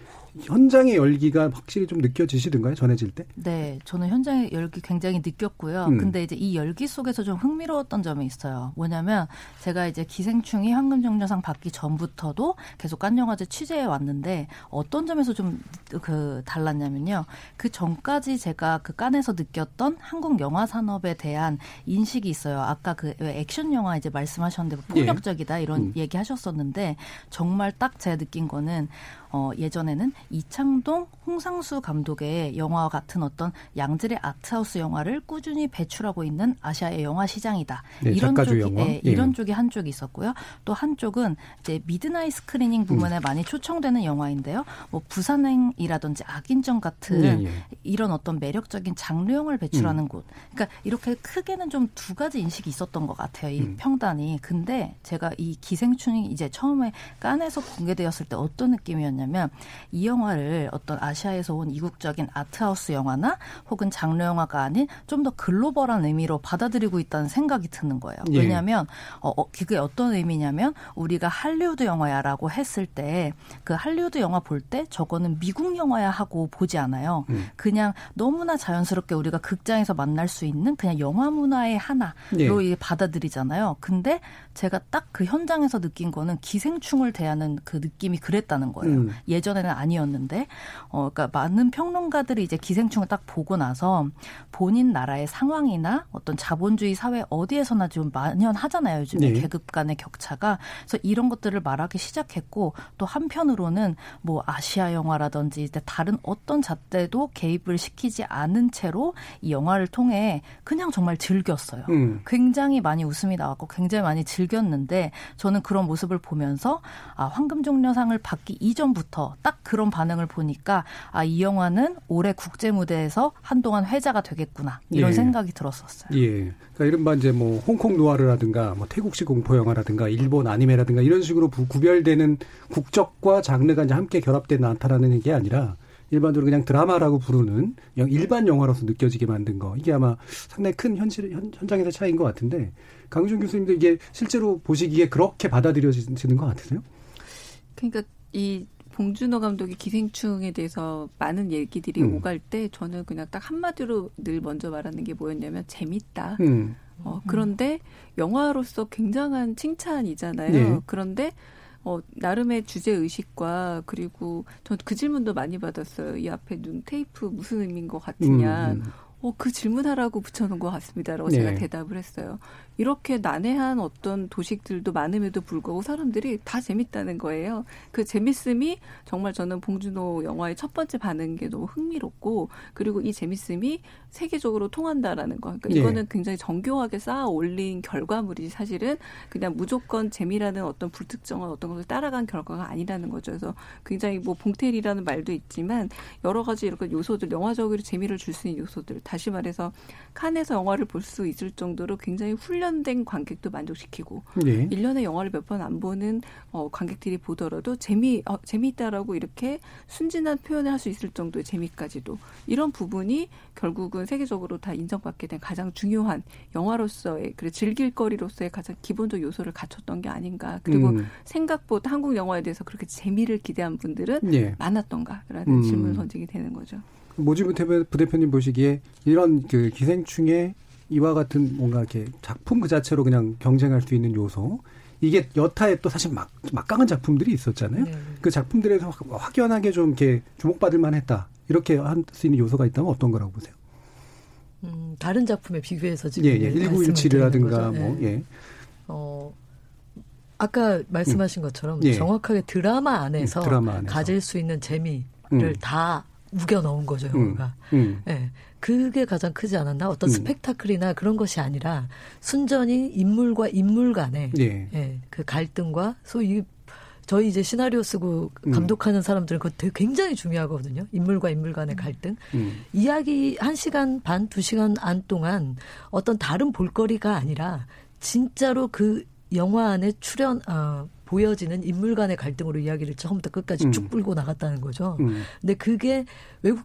현장의 열기가 확실히 좀 느껴지시던가요? 전해질 때? 네, 저는 현장의 열기 굉장히 느꼈고요. 음. 근데 이제 이 열기 속에서 좀 흥미로웠던 점이 있어요. 뭐냐면 제가 이제 기생충이 황금정려상 받기 전부터도 계속 깐영화제 취재해 왔는데 어떤 점에서 좀 그 달랐냐면요. 그 전까지 제가 그 깐에서 느꼈던 한국 영화 산업에 대한 인식이 있어요. 아까 그 액션 영화 이제 말씀하셨는데 폭력적이다 이런 예. 음. 얘기 하셨었는데 정말 딱 제가 느낀 거는 어, 예전에는 이창동, 홍상수 감독의 영화와 같은 어떤 양질의 arthouse 영화를 꾸준히 배출하고 있는 아시아의 영화 시장이다. 네, 이런 쪽이 영화? 예, 예. 이런 쪽이 한쪽이 있었고요. 또 한쪽은 이제 midnight screening 부분에 음. 많이 초청되는 영화인데요. 뭐 부산행이라든지 악인전 같은 예, 예. 이런 어떤 매력적인 장르 영화를 배출하는 음. 곳. 그러니까 이렇게 크게는 좀 두 가지 인식이 있었던 것 같아요. 이 음. 평단이. 근데 제가 이 기생충이 이제 처음에 깐에서 공개되었을 때 어떤 느낌이었냐 뭐냐면 이 영화를 어떤 아시아에서 온 이국적인 아트하우스 영화나 혹은 장르 영화가 아닌 좀 더 글로벌한 의미로 받아들이고 있다는 생각이 드는 거예요. 예. 왜냐하면 어, 어, 그게 어떤 의미냐면 우리가 할리우드 영화야라고 했을 때 그 할리우드 영화 볼 때 저거는 미국 영화야 하고 보지 않아요. 음. 그냥 너무나 자연스럽게 우리가 극장에서 만날 수 있는 그냥 영화 문화의 하나로 예. 받아들이잖아요. 근데 제가 딱 그 현장에서 느낀 거는 기생충을 대하는 그 느낌이 그랬다는 거예요. 음. 예전에는 아니었는데 어 그러니까 많은 평론가들이 이제 기생충을 딱 보고 나서 본인 나라의 상황이나 어떤 자본주의 사회 어디에서나 좀 만연하잖아요. 요즘에 네. 계급 간의 격차가. 그래서 이런 것들을 말하기 시작했고 또 한편으로는 뭐 아시아 영화라든지 이제 다른 어떤 잣대도 개입을 시키지 않은 채로 이 영화를 통해 그냥 정말 즐겼어요. 음. 굉장히 많이 웃음이 나왔고 굉장히 많이 즐겼는데 저는 그런 모습을 보면서 아 황금종려상을 받기 이전 전부터 딱 그런 반응을 보니까 아, 이 영화는 올해 국제 무대에서 한동안 회자가 되겠구나 이런 예. 생각이 들었었어요. 예. 그러니까 이른바 이제 뭐 홍콩 노아르라든가 뭐 태국식 공포 영화라든가 일본 아니메라든가 이런 식으로 구별되는 국적과 장르가 이제 함께 결합돼 나타나는 게 아니라 일반적으로 그냥 드라마라고 부르는 일반 영화로서 느껴지게 만든 거 이게 아마 상당히 큰 현실 현, 현장에서 차이인 것 같은데 강준 교수님도 이게 실제로 보시기에 그렇게 받아들여지는 것 같으세요? 그러니까 이 봉준호 감독이 기생충에 대해서 많은 얘기들이 음. 오갈 때 저는 그냥 딱 한마디로 늘 먼저 말하는 게 뭐였냐면 재밌다. 음. 어, 그런데 영화로서 굉장한 칭찬이잖아요. 네. 그런데 어, 나름의 주제 의식과 그리고 전 그 질문도 많이 받았어요. 이 앞에 눈 테이프 무슨 의미인 것 같으냐. 음. 음. 어, 그 질문하라고 붙여놓은 것 같습니다라고 네. 제가 대답을 했어요. 이렇게 난해한 어떤 도식들도 많음에도 불구하고 사람들이 다 재밌다는 거예요. 그 재밌음이 정말 저는 봉준호 영화의 첫 번째 반응인 게 너무 흥미롭고 그리고 이 재밌음이 세계적으로 통한다라는 거. 그러니까 네. 이거는 굉장히 정교하게 쌓아 올린 결과물이지 사실은 그냥 무조건 재미라는 어떤 불특정한 어떤 것을 따라간 결과가 아니라는 거죠. 그래서 굉장히 뭐 봉태리라는 말도 있지만 여러 가지 이렇게 요소들 영화적으로 재미를 줄 수 있는 요소들 다시 말해서 칸에서 영화를 볼 수 있을 정도로 굉장히 훈련 된 관객도 만족시키고 네. 1년에 영화를 몇 번 안 보는 어, 관객들이 보더라도 재미 어, 재미있다라고 이렇게 순진한 표현을 할 수 있을 정도의 재미까지도 이런 부분이 결국은 세계적으로 다 인정받게 된 가장 중요한 영화로서의 그래 즐길 거리로서의 가장 기본적 요소를 갖췄던 게 아닌가 그리고 음. 생각보다 한국 영화에 대해서 그렇게 재미를 기대한 분들은 네. 많았던가라는 음. 질문 던지게 되는 거죠. 모지부 부대표님 보시기에 이런 그 기생충의 이와 같은 뭔가 이렇게 작품 그 자체로 그냥 경쟁할 수 있는 요소 이게 여타에 또 사실 막 막강한 작품들이 있었잖아요. 네. 그 작품들에서 확연하게 좀 이렇게 주목받을 만했다 이렇게 할 수 있는 요소가 있다면 어떤 거라고 보세요? 음, 다른 작품에 비교해서 지금 예, 예. 1917이라든가 뭐 네. 예. 어 아까 말씀하신 음. 것처럼 예. 정확하게 드라마 안에서, 음, 드라마 안에서, 가질 수 있는 재미를 음. 다 우겨 넣은 거죠, 영화가. 음, 음. 예. 그게 가장 크지 않았나? 어떤 음. 스펙타클이나 그런 것이 아니라 순전히 인물과 인물 간의 예. 예, 그 갈등과 소위 저희 이제 시나리오 쓰고 음. 감독하는 사람들은 그거 되게 굉장히 중요하거든요. 인물과 인물 간의 갈등. 음. 이야기 한 시간 반, 두 시간 안 동안 어떤 다른 볼거리가 아니라 진짜로 그 영화 안에 출연, 어, 보여지는 인물 간의 갈등으로 이야기를 처음부터 끝까지 음. 쭉 끌고 나갔다는 거죠. 음. 근데 그게 외국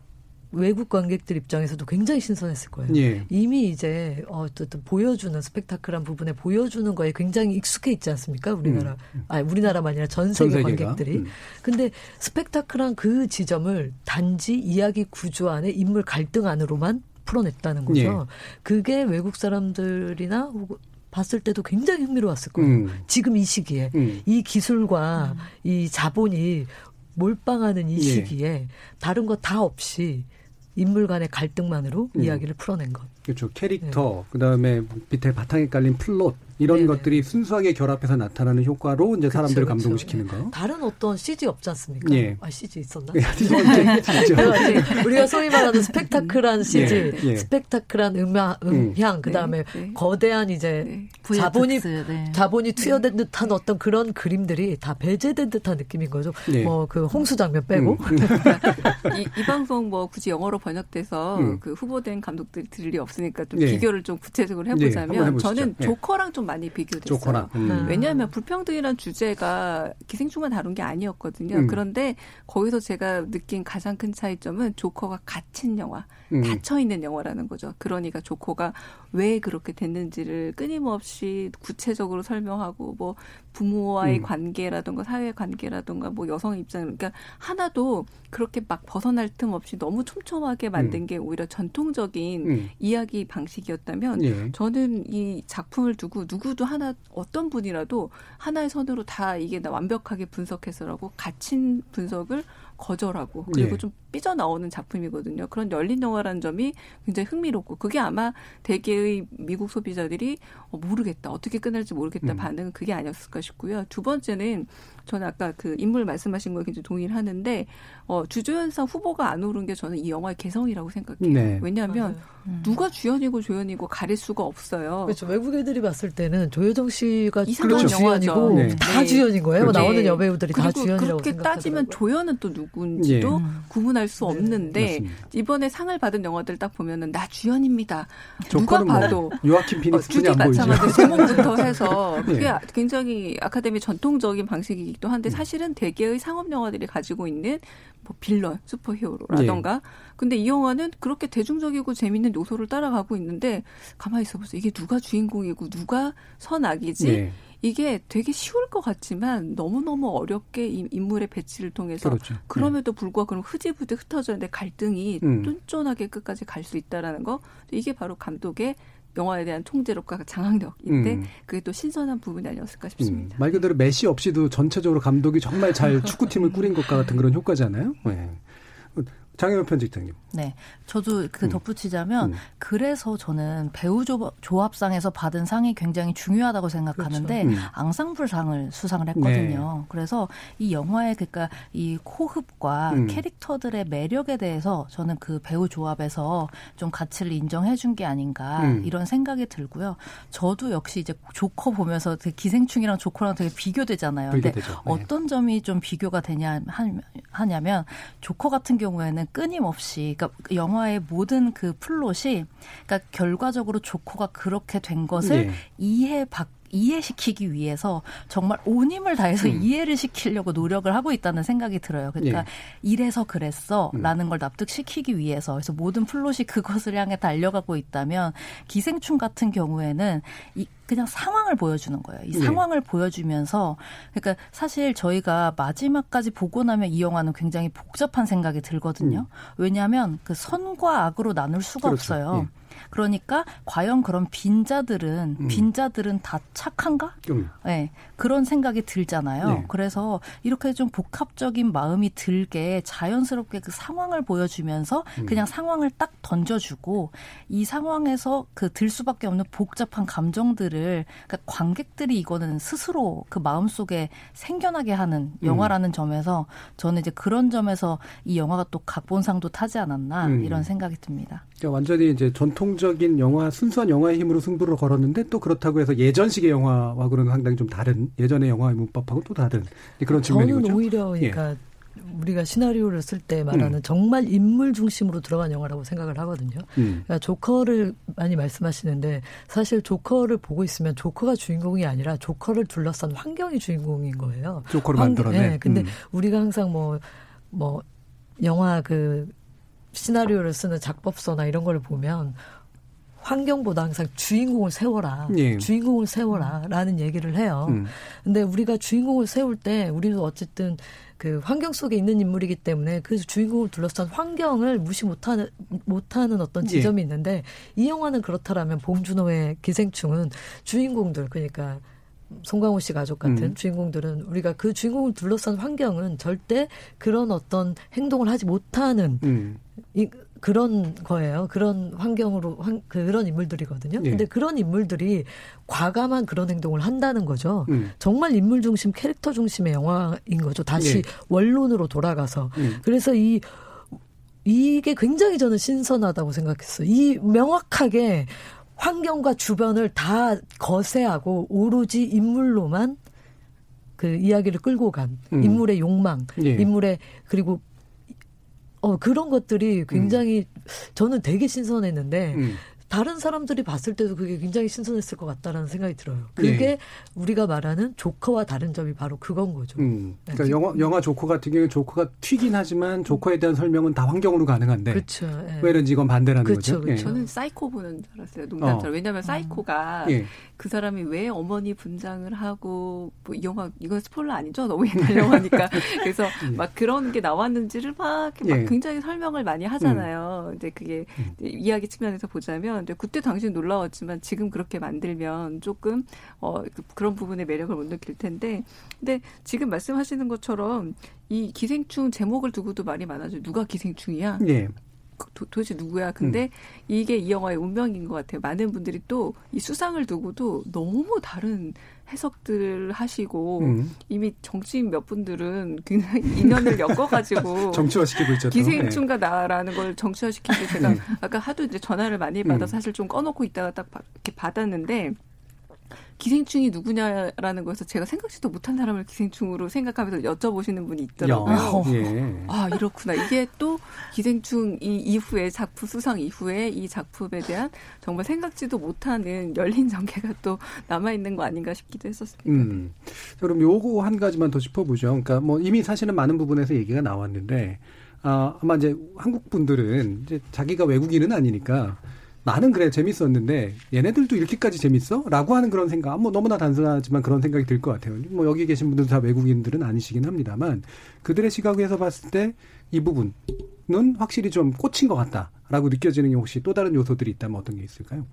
외국 관객들 입장에서도 굉장히 신선했을 거예요. 예. 이미 이제 어쨌든 보여주는 스펙타클한 부분에 보여주는 거에 굉장히 익숙해 있지 않습니까? 우리나라 음. 아 우리나라만 아니라 전 세계 전 관객들이. 음. 근데 스펙타클한 그 지점을 단지 이야기 구조 안에 인물 갈등 안으로만 풀어냈다는 거죠. 예. 그게 외국 사람들이나 혹은 봤을 때도 굉장히 흥미로웠을 거예요. 음. 지금 이 시기에 음. 이 기술과 음. 이 자본이 몰빵하는 이 예. 시기에 예. 다른 거 다 없이 인물 간의 갈등만으로 음. 이야기를 풀어낸 것. 그렇죠. 캐릭터, 네. 그 다음에 밑에 바탕에 깔린 플롯, 이런 네네. 것들이 순수하게 결합해서 나타나는 효과로 이제 사람들을 감동시키는 거. 다른 어떤 CG 없지 않습니까? 예. 아 CG 있었나? 예, 우리가 소위 말하는 스펙타클한 CG, 예. 예. 스펙타클한 음향, 음향, 음. 그다음에 네. 네. 거대한 이제 네. 자본이 네. 자본이 투여된 듯한 어떤 그런 그림들이 다 배제된 듯한 느낌인 거죠. 네. 뭐그 홍수 장면 빼고. 음. 이, 이, 방송 뭐 굳이 영어로 번역돼서 음. 그 후보된 감독들이 없으니까 좀 비교를 좀 구체적으로 해보자면 저는 조커랑 좀 많이 비교됐어요. 조커나. 음. 왜냐하면 불평등이란 주제가 기생충만 다룬 게 아니었거든요. 음. 그런데 거기서 제가 느낀 가장 큰 차이점은 조커가 갇힌 영화, 음. 갇혀 있는 영화라는 거죠. 그러니까 조커가 왜 그렇게 됐는지를 끊임없이 구체적으로 설명하고 뭐 부모와의 음. 관계라든가 사회 관계라든가 뭐 여성 입장 그러니까 하나도 그렇게 막 벗어날 틈 없이 너무 촘촘하게 만든 음. 게 오히려 전통적인 음. 이야기 방식이었다면 예. 저는 이 작품을 두고 누구도 하나 어떤 분이라도 하나의 선으로 다 이게 완벽하게 분석해서라고 갇힌 분석을 거절하고 그리고 예. 좀 삐져나오는 작품이거든요. 그런 열린 영화라는 점이 굉장히 흥미롭고 그게 아마 대개의 미국 소비자들이 어, 모르겠다 어떻게 끝날지 모르겠다 음. 반응은 그게 아니었을까 싶고요. 두 번째는 저는 아까 그 인물 말씀하신 거에 굉장히 동의를 하는데 어, 주조연상 후보가 안 오른 게 저는 이 영화의 개성이라고 생각해요. 네. 왜냐하면 음. 누가 주연이고 조연이고 가릴 수가 없어요. 그렇죠. 외국 애들이 봤을 때는 조효정 씨가 이상한 주연이고 네. 다 네. 주연인 거예요. 네. 나오는 여배우들이 다 주연이라고 그렇게 따지면 조연은 또 누군지도 예. 구분할 수 네. 없는데 이번에 상을 받은 영화들 딱 보면은 나 주연입니다. 누가 뭐 봐도 요아킴 피닉스뿐이 어, 안 보이죠. 제목부터 해서 그게 예. 굉장히 아카데미 전통적인 방식이 이기도 한데 음. 사실은 대개의 상업 영화들이 가지고 있는 뭐 빌런, 슈퍼히어로라던가. 네. 근데 이 영화는 그렇게 대중적이고 재밌는 요소를 따라가고 있는데 가만히 있어 보세요. 이게 누가 주인공이고 누가 선악이지? 네. 이게 되게 쉬울 것 같지만 너무너무 어렵게 이 인물의 배치를 통해서 그렇죠. 그럼에도 네. 불구하고 그럼 흐지부지 흩어져 있는데 갈등이 음. 쫀쫀하게 끝까지 갈 수 있다라는 거 이게 바로 감독의 영화에 대한 통제력과 장악력인데 음. 그게 또 신선한 부분이 아니었을까 싶습니다. 음. 말 그대로 메시 없이도 전체적으로 감독이 정말 잘 축구팀을 꾸린 것 같은 그런 효과잖아요. 네. 장혜원 편집장님. 네. 저도 그 음. 덧붙이자면 음. 그래서 저는 배우 조합상에서 받은 상이 굉장히 중요하다고 생각하는데 그렇죠. 음. 앙상블상을 수상을 했거든요. 네. 그래서 이 영화의 그러니까 이 호흡과 음. 캐릭터들의 매력에 대해서 저는 그 배우 조합에서 좀 가치를 인정해 준 게 아닌가 음. 이런 생각이 들고요. 저도 역시 이제 조커 보면서 그 기생충이랑 조커랑 되게 비교되잖아요. 근데 네. 어떤 점이 좀 비교가 되냐 하냐면 조커 같은 경우에는 끊임없이 그러니까 영화의 모든 그 플롯이 그러니까 결과적으로 조커가 그렇게 된 것을 네. 이해받 이해시키기 위해서 정말 온 힘을 다해서 음. 이해를 시키려고 노력을 하고 있다는 생각이 들어요. 그러니까 예. 이래서 그랬어라는 음. 걸 납득시키기 위해서 그래서 모든 플롯이 그것을 향해 달려가고 있다면 기생충 같은 경우에는 이 그냥 상황을 보여주는 거예요. 이 네. 상황을 보여주면서 그러니까 사실 저희가 마지막까지 보고 나면 이 영화는 굉장히 복잡한 생각이 들거든요. 음. 왜냐하면 그 선과 악으로 나눌 수가 그렇죠. 없어요. 네. 그러니까 과연 그런 빈자들은 음. 빈자들은 다 착한가? 음. 네, 그런 생각이 들잖아요. 네. 그래서 이렇게 좀 복합적인 마음이 들게 자연스럽게 그 상황을 보여주면서 음. 그냥 상황을 딱 던져주고 이 상황에서 그 들 수밖에 없는 복잡한 감정들을 그러니까 관객들이 이거는 스스로 그 마음 속에 생겨나게 하는 영화라는 음. 점에서 저는 이제 그런 점에서 이 영화가 또 각본상도 타지 않았나 음. 이런 생각이 듭니다. 그러니까 완전히 이제 전통적 인 영화 순수한 영화의 힘으로 승부를 걸었는데 또 그렇다고 해서 예전식의 영화하고는 상당히 좀 다른 예전의 영화의 문법하고 또 다른 그런 측면이죠. 저는 오히려 그러니까 예. 우리가 시나리오를 쓸 때 말하는 음. 정말 인물 중심으로 들어간 영화라고 생각을 하거든요. 음. 그러니까 조커를 많이 말씀하시는데 사실 조커를 보고 있으면 조커가 주인공이 아니라 조커를 둘러싼 환경이 주인공인 거예요. 조커를 만들어내. 네, 근데 음. 우리가 항상 뭐뭐 뭐 영화 그 시나리오를 쓰는 작법서나 이런 걸 보면 환경보다 항상 주인공을 세워라. 예. 주인공을 세워라. 라는 얘기를 해요. 음. 근데 우리가 주인공을 세울 때 우리도 어쨌든 그 환경 속에 있는 인물이기 때문에 그 주인공을 둘러싼 환경을 무시 못하는 못하는 어떤 지점이 예. 있는데 이 영화는 그렇다라면 봉준호의 기생충은 주인공들 그러니까 송강호 씨 가족 같은 음. 주인공들은 우리가 그 주인공을 둘러싼 환경은 절대 그런 어떤 행동을 하지 못하는 음. 이, 그런 거예요. 그런 환경으로 환, 그런 인물들이거든요. 네. 근데 그런 인물들이 과감한 그런 행동을 한다는 거죠. 음. 정말 인물 중심, 캐릭터 중심의 영화인 거죠. 다시 네. 원론으로 돌아가서. 음. 그래서 이 이게 굉장히 저는 신선하다고 생각했어요. 이 명확하게 환경과 주변을 다 거세하고 오로지 인물로만 그 이야기를 끌고 간 음. 인물의 욕망, 예. 인물의 그리고 어, 그런 것들이 굉장히 음. 저는 되게 신선했는데 음. 다른 사람들이 봤을 때도 그게 굉장히 신선했을 것 같다라는 생각이 들어요. 그게 네. 우리가 말하는 조커와 다른 점이 바로 그건 거죠. 음. 그러니까 네. 영화, 영화 조커 같은 경우는 조커가 튀긴 하지만 조커에 대한 설명은 다 환경으로 가능한데 그렇죠. 네. 왜 이런지 이건 반대라는 그렇죠, 거죠. 그렇죠. 예. 저는 사이코 보는 줄 알았어요. 농담처럼. 어. 왜냐하면 사이코가 예. 그 사람이 왜 어머니 분장을 하고 뭐 영화 이건 스포일러 아니죠? 너무 옛날 영화니까 그래서 음. 막 그런 게 나왔는지를 막, 막 예. 굉장히 설명을 많이 하잖아요. 음. 근데 그게 음. 이야기 측면에서 보자면 근데 그때 당시는 놀라웠지만 지금 그렇게 만들면 조금 어 그런 부분의 매력을 못 느낄 텐데 근데 지금 말씀하시는 것처럼 이 기생충 제목을 두고도 말이 많아져 누가 기생충이야? 네. 도, 도대체 누구야? 근데 음. 이게 이 영화의 운명인 것 같아요. 많은 분들이 또 이 수상을 두고도 너무 다른 해석들을 하시고 음. 이미 정치인 몇 분들은 굉장히 인연을 엮어가지고 정치화시키고 있죠. 기생충과 네. 나라는 걸 정치화시키고 제가 네. 아까 하도 이제 전화를 많이 받아 서 음. 사실 좀 꺼놓고 있다가 딱 이렇게 받았는데 기생충이 누구냐라는 거에서 제가 생각지도 못한 사람을 기생충으로 생각하면서 여쭤보시는 분이 있더라고요. 예. 아 이렇구나. 이게 또 기생충 이 이후에 작품 수상 이후에 이 작품에 대한 정말 생각지도 못하는 열린 전개가 또 남아 있는 거 아닌가 싶기도 했었습니다. 음. 그럼 요거 한 가지만 더 짚어보죠. 그러니까 뭐 이미 사실은 많은 부분에서 얘기가 나왔는데 아, 아마 이제 한국 분들은 이제 자기가 외국인은 아니니까 나는 그래 재밌었는데 얘네들도 이렇게까지 재밌어? 라고 하는 그런 생각 뭐 너무나 단순하지만 그런 생각이 들 것 같아요. 뭐 여기 계신 분들 다 외국인들은 아니시긴 합니다만 그들의 시각에서 봤을 때 이 부분은 확실히 좀 꽂힌 것 같다라고 느껴지는 게 혹시 또 다른 요소들이 있다면 어떤 게 있을까요?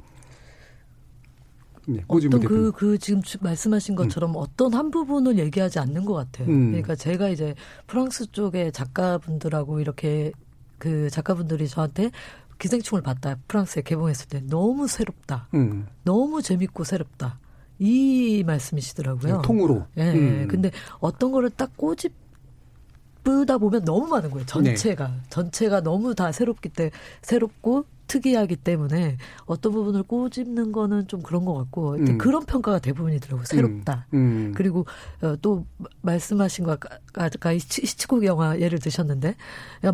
네, 어떤 그, 그 지금 말씀하신 것처럼 음. 어떤 한 부분을 얘기하지 않는 것 같아요. 음. 그러니까 제가 이제 프랑스 쪽의 작가분들하고 이렇게 그 작가분들이 저한테 기생충을 봤다. 프랑스에 개봉했을 때 너무 새롭다. 음. 너무 재밌고 새롭다. 이 말씀이시더라고요. 네, 통으로. 예. 네, 음. 근데 어떤 거를 딱 꼬집 다 보면 너무 많은 거예요. 전체가 네. 전체가 너무 다 새롭기 때문에 새롭고 특이하기 때문에 어떤 부분을 꼬집는 거는 좀 그런 것 같고 음. 그런 평가가 대부분이더라고요. 새롭다. 음. 음. 그리고 어, 또 말씀하신 거 아까 시치콕 영화 예를 드셨는데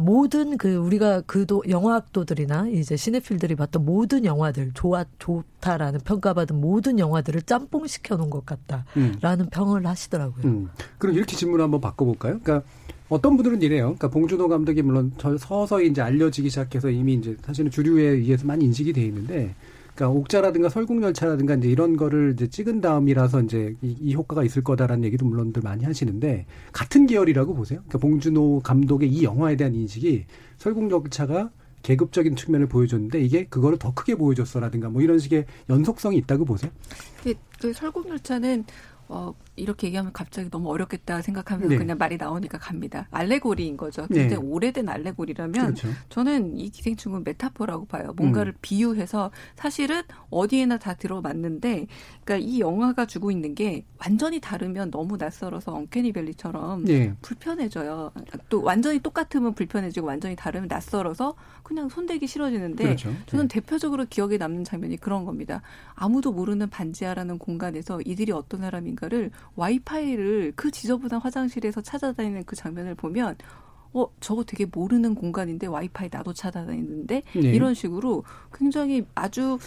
모든 그 우리가 그도 영화학도들이나 이제 시네필들이 봤던 모든 영화들 좋아 좋다라는 평가받은 모든 영화들을 짬뽕 시켜 놓은 것 같다라는 음. 평을 하시더라고요. 음. 그럼 이렇게 질문 을 한번 바꿔볼까요? 그러니까 어떤 분들은 이래요. 그러니까 봉준호 감독이 물론 서서히 이제 알려지기 시작해서 이미 이제 사실은 주류에 의해서 많이 인식이 돼 있는데, 그러니까 옥자라든가 설국열차라든가 이제 이런 거를 이제 찍은 다음이라서 이제 이, 이 효과가 있을 거다라는 얘기도 물론들 많이 하시는데 같은 계열이라고 보세요. 그러니까 봉준호 감독의 이 영화에 대한 인식이 설국열차가 계급적인 측면을 보여줬는데 이게 그거를 더 크게 보여줬어라든가 뭐 이런 식의 연속성이 있다고 보세요. 그 설국열차는 어, 이렇게 얘기하면 갑자기 너무 어렵겠다 생각하면서 네. 그냥 말이 나오니까 갑니다. 알레고리인 거죠. 굉장히 네. 오래된 알레고리라면 그렇죠. 저는 이 기생충은 메타포라고 봐요. 뭔가를 음. 비유해서 사실은 어디에나 다 들어맞는데 그러니까 이 영화가 주고 있는 게 완전히 다르면 너무 낯설어서 엉케니 벨리처럼 네. 불편해져요. 또 완전히 똑같으면 불편해지고 완전히 다르면 낯설어서 그냥 손대기 싫어지는데 그렇죠. 저는 네. 대표적으로 기억에 남는 장면이 그런 겁니다. 아무도 모르는 반지하라는 공간에서 이들이 어떤 사람인가를 와이파이를 그 지저분한 화장실에서 찾아다니는 그 장면을 보면 어, 저거 되게 모르는 공간인데 와이파이 나도 찾아다니는데 네. 이런 식으로 굉장히 아주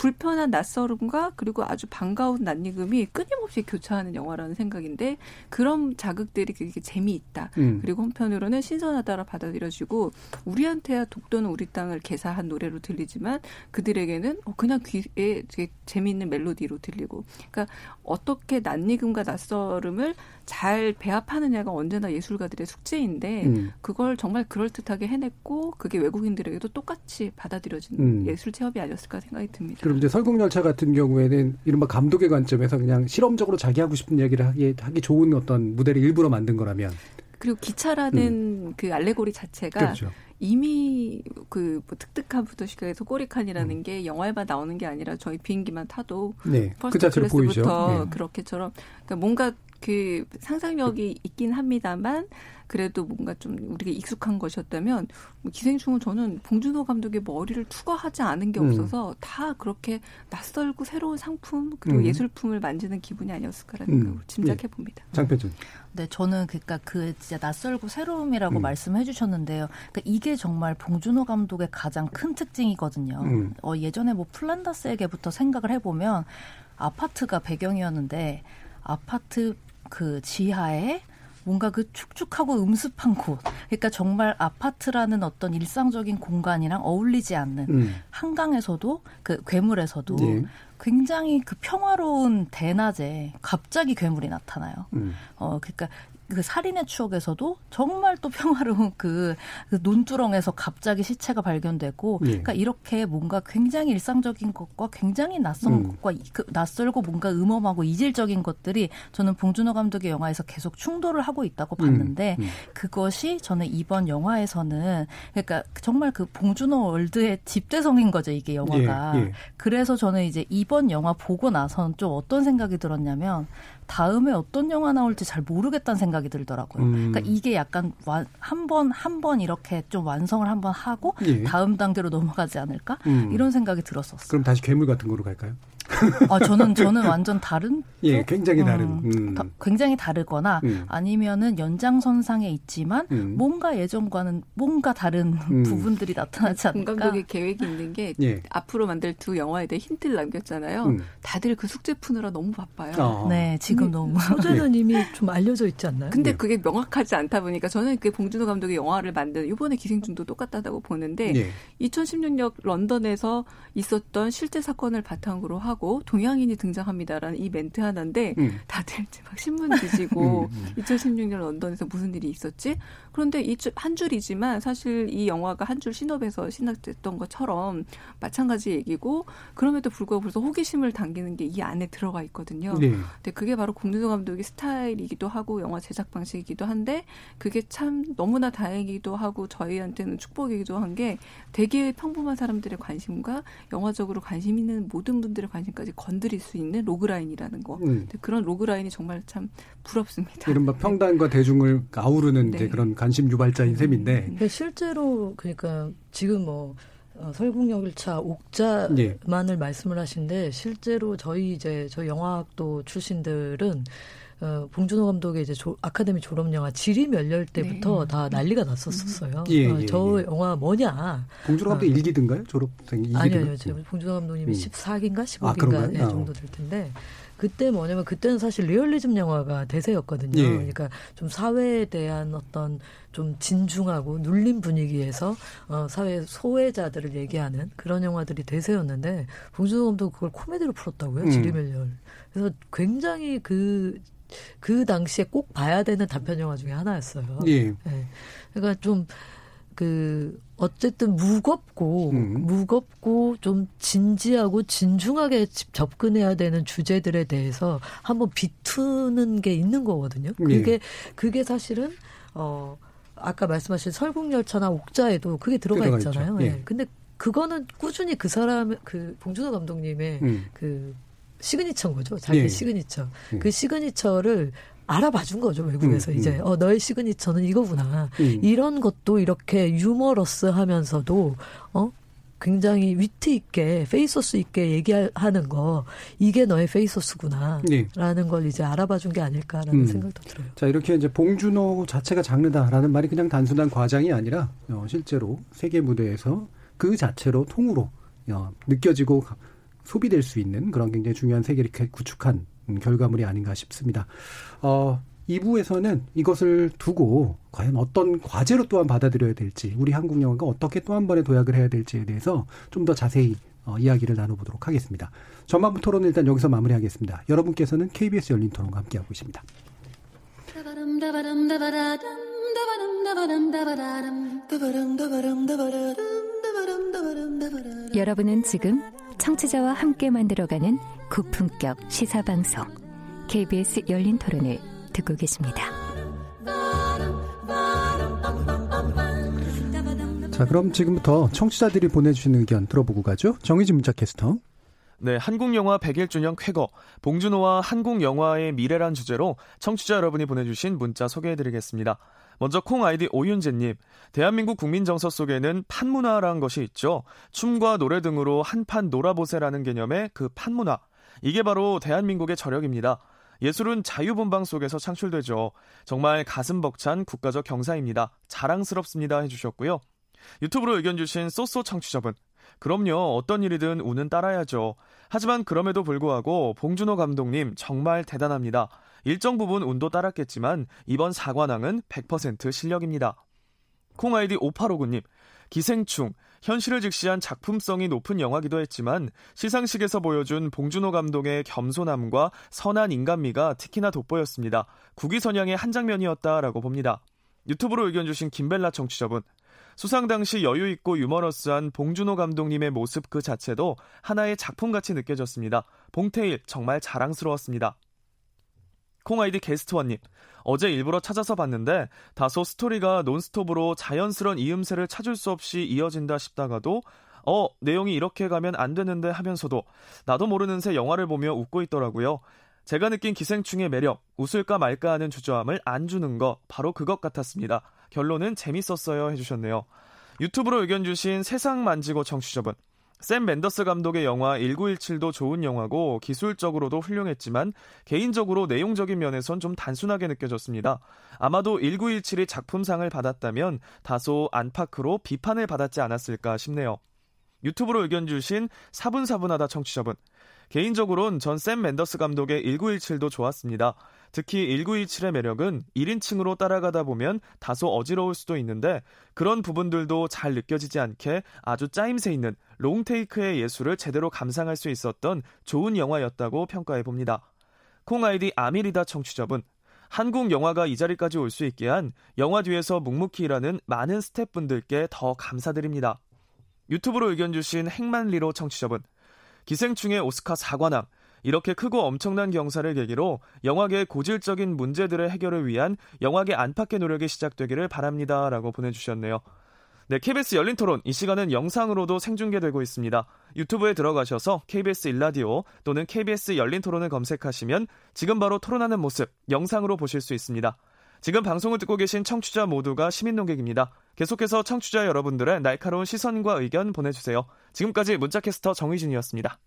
불편한 낯설음과 그리고 아주 반가운 낯익음이 끊임없이 교차하는 영화라는 생각인데 그런 자극들이 되게 재미있다. 음. 그리고 한편으로는 신선하다라 받아들여지고 우리한테야 독도는 우리 땅을 개사한 노래로 들리지만 그들에게는 어, 그냥 귀에 되게 재미있는 멜로디로 들리고 그러니까 어떻게 낯익음과 낯설음을 잘 배합하느냐가 언제나 예술가들의 숙제인데 음. 그걸 정말 그럴듯하게 해냈고 그게 외국인들에게도 똑같이 받아들여지는 음. 예술 체험이 아니었을까 생각이 듭니다. 그럼 이제 설국열차 같은 경우에는 이른바 감독의 관점에서 그냥 실험적으로 자기 하고 싶은 얘기를 하기, 하기 좋은 어떤 무대를 일부러 만든 거라면 그리고 기차라는 음. 그 알레고리 자체가 그렇죠. 이미 그 뭐 특특한 부도시가에서 꼬리칸이라는 음. 게 영화에만 나오는 게 아니라 저희 비행기만 타도 네. 그 자체로 보이죠. 네. 그렇게처럼 그러니까 뭔가 그 상상력이 있긴 합니다만 그래도 뭔가 좀 우리가 익숙한 것이었다면 뭐 기생충은 저는 봉준호 감독의 머리를 투과하지 않은 게 음. 없어서 음. 다 그렇게 낯설고 새로운 상품 그리고 음. 예술품을 만지는 기분이 아니었을까라는 음. 생각을 짐작해 봅니다. 네. 장패준. 네, 저는 그러니까 그 진짜 낯설고 새로움이라고 음. 말씀해 주셨는데요. 그러니까 이게 정말 봉준호 감독의 가장 큰 특징이거든요. 음. 어, 예전에 뭐 플란다스에게부터 생각을 해보면 아파트가 배경이었는데 아파트 그 지하에 뭔가 그 축축하고 음습한 곳. 그러니까 정말 아파트라는 어떤 일상적인 공간이랑 어울리지 않는 음. 한강에서도 그 괴물에서도 네. 굉장히 그 평화로운 대낮에 갑자기 괴물이 나타나요. 음. 어 그러니까 그 살인의 추억에서도 정말 또 평화로운 그, 그 논두렁에서 갑자기 시체가 발견되고, 예. 그러니까 이렇게 뭔가 굉장히 일상적인 것과 굉장히 낯선 음. 것과 그 낯설고 뭔가 음험하고 이질적인 것들이 저는 봉준호 감독의 영화에서 계속 충돌을 하고 있다고 음. 봤는데 음. 음. 그것이 저는 이번 영화에서는 그러니까 정말 그 봉준호 월드의 집대성인 거죠 이게 영화가. 예. 예. 그래서 저는 이제 이번 영화 보고 나서는 좀 어떤 생각이 들었냐면 다음에 어떤 영화 나올지 잘 모르겠다는 생각이 들더라고요. 음. 그러니까 이게 약간 한 번 한 번 이렇게 좀 완성을 한 번 하고 예. 다음 단계로 넘어가지 않을까 음. 이런 생각이 들었었어요. 그럼 다시 괴물 같은 거로 갈까요? 아, 저는 저는 완전 다른 예, 굉장히 다른. 음, 음. 다, 굉장히 다르거나 음. 아니면은 연장선상에 있지만 음. 뭔가 예전과는 뭔가 다른 음. 부분들이 나타나지 않을까. 공감독의 계획이 있는 게 예. 앞으로 만들 두 영화에 대해 힌트를 남겼잖아요. 음. 다들 그 숙제 푸느라 너무 바빠요. 아. 네, 지금 너무 소재는 이미 좀 알려져 있지 않나요? 근데 네. 그게 명확하지 않다 보니까 저는 그 봉준호 감독의 영화를 만든 이번에 기생충도 똑같다고 보는데 네. 2016년 런던에서 있었던 실제 사건을 바탕으로 하고 하고 동양인이 등장합니다라는 이 멘트 하나인데 음. 다들 막 신문 뒤지고 음, 음. 2016년 런던에서 무슨 일이 있었지? 그런데 이 한 줄이지만 사실 이 영화가 한 줄 신업에서 시작됐던 것처럼 마찬가지 얘기고 그럼에도 불구하고 벌써 호기심을 당기는 게 이 안에 들어가 있거든요. 네. 근데 그게 바로 공준호 감독의 스타일이기도 하고 영화 제작 방식이기도 한데 그게 참 너무나 다행이기도 하고 저희한테는 축복이기도 한 게 되게 평범한 사람들의 관심과 영화적으로 관심 있는 모든 분들의 관심 관심까지 건드릴 수 있는 로그라인이라는 거. 음. 그런 로그라인이 정말 참 부럽습니다. 이른바 평단과 대중을 아우르는 네. 그런 관심 유발자인 셈인데. 근데 실제로 그러니까 지금 뭐 어, 설국열차 옥자만을 예. 말씀을 하신데 실제로 저희 이제 저 영화학도 출신들은 어, 봉준호 감독의 이제 조, 아카데미 졸업 영화 지리 멸렬 때부터 네. 다 난리가 났었어요. 예, 어, 예, 저 예. 영화 뭐냐? 봉준호 감독 어, 일기든가요? 졸업생 일기든가? 아니요, 아니요. 제 봉준호 감독님이 음. 14기인가 15기인가 아, 네, 정도 될 텐데 그때 뭐냐면 그때는 사실 리얼리즘 영화가 대세였거든요. 예. 그러니까 좀 사회에 대한 어떤 좀 진중하고 눌린 분위기에서 어, 사회 소외자들을 얘기하는 그런 영화들이 대세였는데 봉준호 감독 그걸 코미디로 풀었다고요. 음. 지리멸렬. 그래서 굉장히 그그 당시에 꼭 봐야 되는 단편 영화 중에 하나였어요. 예. 네. 그러니까 좀 그 어쨌든 무겁고 음. 무겁고 좀 진지하고 진중하게 접근해야 되는 주제들에 대해서 한번 비트는 게 있는 거거든요. 예. 그게 예. 그게 사실은 어 아까 말씀하신 설국열차나 옥자에도 그게 들어가, 들어가 있잖아요. 예. 예. 근데 그거는 꾸준히 그 사람 그 봉준호 감독님의 음. 그 signature인 거죠. 자기 예. 시그니처. 예. 그 signature를 알아봐 준 거죠 외국에서 음, 이제 음. 어 너의 signature는 이거구나 음. 이런 것도 이렇게 유머러스하면서도 어 굉장히 위트 있게 페이소스 있게 얘기하는 거 이게 너의 페이소스구나라는 네. 걸 이제 알아봐 준 게 아닐까라는 음. 생각도 들어요. 자 이렇게 이제 봉준호 자체가 장르다라는 말이 그냥 단순한 과장이 아니라 어, 실제로 세계 무대에서 그 자체로 통으로 어, 느껴지고 소비될 수 있는 그런 굉장히 중요한 세계를 구축한 결과물이 아닌가 싶습니다. 어, 2부에서는 이것을 두고 과연 어떤 과제로 또한 받아들여야 될지, 우리 한국 영화가 어떻게 또 한 번의 도약을 해야 될지에 대해서 좀 더 자세히 어, 이야기를 나눠보도록 하겠습니다. 전반부 토론은 일단 여기서 마무리하겠습니다. 여러분께서는 KBS 열린 토론과 함께하고 계십니다. 여러분은 지금 청취자와 함께 만들어가는 고품격 시사방송 KBS 열린 토론을 듣고 계십니다. 자, 그럼 지금부터 청취자들이 보내주신 의견 들어보고 가죠. 정의진 문자 캐스터. 네, 한국 영화 100일 주년 쾌거, 봉준호와 한국 영화의 미래란 주제로 청취자 여러분이 보내주신 문자 소개해드리겠습니다. 먼저 콩 아이디 오윤재님, 대한민국 국민 정서 속에는 판문화라는 것이 있죠. 춤과 노래 등으로 한판 놀아보세라는 개념의 그 판문화. 이게 바로 대한민국의 저력입니다. 예술은 자유분방 속에서 창출되죠. 정말 가슴 벅찬 국가적 경사입니다. 자랑스럽습니다 해주셨고요. 유튜브로 의견 주신 쏘쏘 청취자분. 그럼요. 어떤 일이든 우는 따라야죠. 하지만 그럼에도 불구하고 봉준호 감독님 정말 대단합니다. 일정 부분 운도 따랐겠지만 이번 사관왕은 100% 실력입니다. 콩아이디 5859님. 기생충, 현실을 직시한 작품성이 높은 영화기도 했지만 시상식에서 보여준 봉준호 감독의 겸손함과 선한 인간미가 특히나 돋보였습니다. 국위선양의 한 장면이었다라고 봅니다. 유튜브로 의견 주신 김벨라 청취자분. 수상 당시 여유 있고 유머러스한 봉준호 감독님의 모습 그 자체도 하나의 작품같이 느껴졌습니다. 봉태일 정말 자랑스러웠습니다. 콩아이디 게스트원님. 어제 일부러 찾아서 봤는데 다소 스토리가 논스톱으로 자연스런 이음새를 찾을 수 없이 이어진다 싶다가도 어, 내용이 이렇게 가면 안 되는데 하면서도 나도 모르는 새 영화를 보며 웃고 있더라고요. 제가 느낀 기생충의 매력, 웃을까 말까 하는 주저함을 안 주는 거, 바로 그것 같았습니다. 결론은 재밌었어요 해주셨네요. 유튜브로 의견 주신 세상 만지고 청취자분. 샘 맨더스 감독의 영화 1917도 좋은 영화고 기술적으로도 훌륭했지만 개인적으로 내용적인 면에선 좀 단순하게 느껴졌습니다. 아마도 1917이 작품상을 받았다면 다소 안팎으로 비판을 받았지 않았을까 싶네요. 유튜브로 의견 주신 사분사분하다 청취자분. 개인적으론 전샘 맨더스 감독의 1917도 좋았습니다. 특히 1917의 매력은 1인칭으로 따라가다 보면 다소 어지러울 수도 있는데 그런 부분들도 잘 느껴지지 않게 아주 짜임새 있는 롱테이크의 예술을 제대로 감상할 수 있었던 좋은 영화였다고 평가해 봅니다. 콩 아이디 아미리다 청취자분. 한국 영화가 이 자리까지 올 수 있게 한 영화 뒤에서 묵묵히 일하는 많은 스태프분들께 더 감사드립니다. 유튜브로 의견 주신 행만리로 청취자분. 기생충의 오스카 사관왕, 이렇게 크고 엄청난 경사를 계기로 영화계의 고질적인 문제들의 해결을 위한 영화계 안팎의 노력이 시작되기를 바랍니다. 라고 보내주셨네요. 네, KBS 열린 토론. 이 시간은 영상으로도 생중계되고 있습니다. 유튜브에 들어가셔서 KBS 일라디오 또는 KBS 열린 토론을 검색하시면 지금 바로 토론하는 모습 영상으로 보실 수 있습니다. 지금 방송을 듣고 계신 청취자 모두가 시민 농객입니다. 계속해서 청취자 여러분들의 날카로운 시선과 의견 보내주세요. 지금까지 문자캐스터 정희진이었습니다.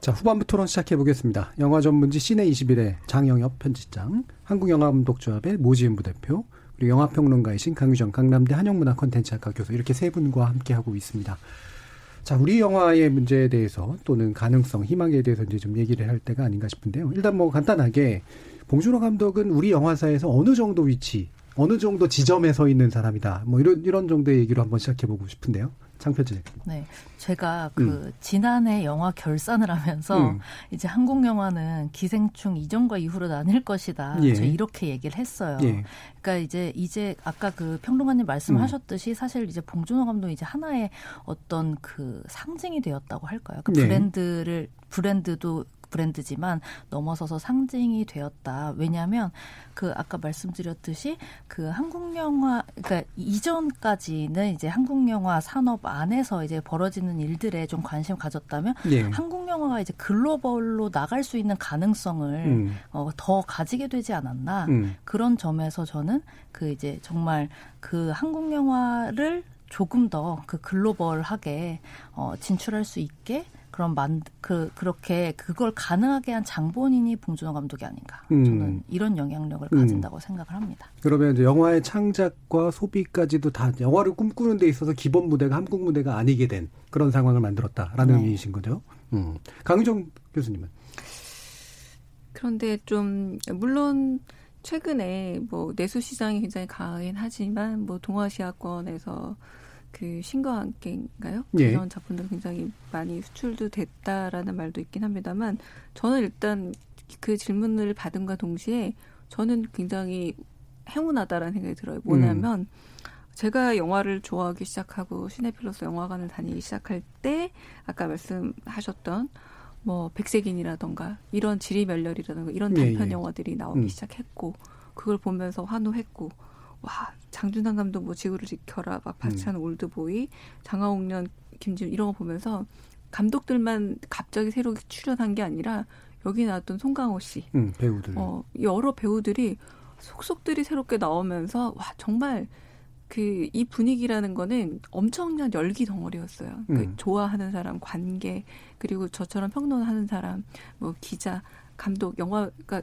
자, 후반부 토론 시작해 보겠습니다. 영화 전문지 시내 21의 장영엽 편집장, 한국영화감독조합의 모지은 부대표, 그리고 영화평론가이신 강유정 강남대 한영문화 콘텐츠학과 교수 이렇게 세 분과 함께 하고 있습니다. 자, 우리 영화의 문제에 대해서 또는 가능성, 희망에 대해서 이제 좀 얘기를 할 때가 아닌가 싶은데요. 일단 뭐 간단하게 봉준호 감독은 우리 영화사에서 어느 정도 위치에 어느 정도 지점에 서 있는 사람이다. 뭐 이런 이런 정도의 얘기로 한번 시작해 보고 싶은데요. 창표지. 네, 제가 그 음. 지난해 영화 결산을 하면서 음. 이제 한국 영화는 기생충 이전과 이후로 나뉠 것이다. 예. 저 이렇게 얘기를 했어요. 예. 그러니까 이제 이제 아까 그 평론가님 말씀하셨듯이 음. 사실 이제 봉준호 감독이 이제 하나의 어떤 그 상징이 되었다고 할까요? 그 브랜드를 브랜드도 브랜드지만 넘어서서 상징이 되었다. 왜냐하면 그 아까 말씀드렸듯이 그 한국 영화 그러니까 이전까지는 이제 한국 영화 산업 안에서 이제 벌어지는 일들에 좀 관심 가졌다면 네. 한국 영화가 이제 글로벌로 나갈 수 있는 가능성을 음. 어, 더 가지게 되지 않았나 음. 그런 점에서 저는 그 이제 정말 그 한국 영화를 조금 더 그 글로벌하게 어, 진출할 수 있게 그런 만, 그, 그렇게 그걸 가능하게 한 장본인이 봉준호 감독이 아닌가. 음. 저는 이런 영향력을 음. 가진다고 음. 생각을 합니다. 그러면 이제 영화의 창작과 소비까지도 다 영화를 꿈꾸는 데 있어서 기본 무대가 한국 무대가 아니게 된 그런 상황을 만들었다라는 네. 의미이신 거죠. 음. 강유정 교수님은? 그런데 좀, 물론 최근에 뭐 내수 시장이 굉장히 강하긴 하지만 뭐 동아시아권에서 그 신과 함께인가요? 예. 그런 작품들 굉장히 많이 수출도 됐다라는 말도 있긴 합니다만 저는 일단 그 질문을 받은과 동시에 저는 굉장히 행운하다라는 생각이 들어요. 뭐냐면 음. 제가 영화를 좋아하기 시작하고 시네필로스 영화관을 다니기 시작할 때 아까 말씀하셨던 뭐 백색인이라던가 이런 지리멸렬이라던가 이런 단편 예, 예. 영화들이 나오기 음. 시작했고 그걸 보면서 환호했고 와 장준상 감독 뭐 지구를 지켜라 막 박찬 음. 올드보이 장하옥년 김지훈 이런 거 보면서 감독들만 갑자기 새로 출연한 게 아니라 여기 나왔던 송강호 씨 음, 배우들 어 여러 배우들이 속속들이 새롭게 나오면서 와 정말 그 이 분위기라는 거는 엄청난 열기 덩어리였어요. 그 음. 그 좋아하는 사람, 관계 그리고 저처럼 평론하는 사람, 뭐 기자, 감독, 영화가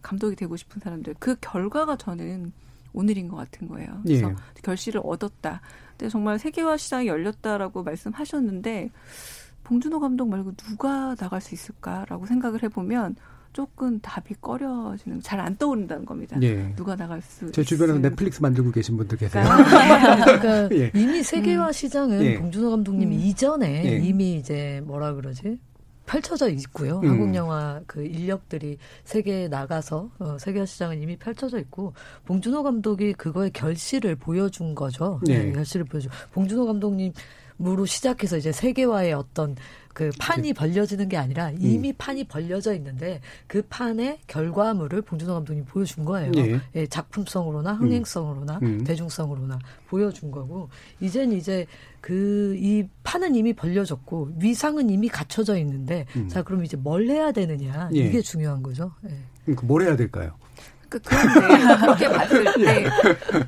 감독이 되고 싶은 사람들 그 결과가 저는 오늘인 것 같은 거예요. 그래서 예. 결실을 얻었다. 근데 정말 세계화 시장이 열렸다라고 말씀하셨는데 봉준호 감독 말고 누가 나갈 수 있을까라고 생각을 해보면 조금 답이 꺼려지는 잘 안 떠오른다는 겁니다. 예. 누가 나갈 수? 제 주변에서 넷플릭스 만들고 계신 분들 계세요. 그러니까 예. 이미 세계화 시장은 예. 봉준호 감독님 음. 이전에 예. 이미 이제 뭐라 그러지? 펼쳐져 있고요. 음. 한국 영화 그 인력들이 세계에 나가서 어, 세계 시장은 이미 펼쳐져 있고 봉준호 감독이 그거의 결실을 보여준 거죠. 네. 네 결실을 보여줘. 봉준호 감독님 무로 시작해서 이제 세계화의 어떤 그 판이 벌려지는 게 아니라 이미 음. 판이 벌려져 있는데 그 판의 결과물을 봉준호 감독님 보여준 거예요. 예. 예 작품성으로나 음. 흥행성으로나 음. 대중성으로나 보여준 거고 이젠 이제 그 이 판은 이미 벌려졌고 위상은 이미 갖춰져 있는데 음. 자 그럼 이제 뭘 해야 되느냐 예. 이게 중요한 거죠. 예. 그러니까 뭘 해야 될까요? 그, 그런데 그렇게 봤을 때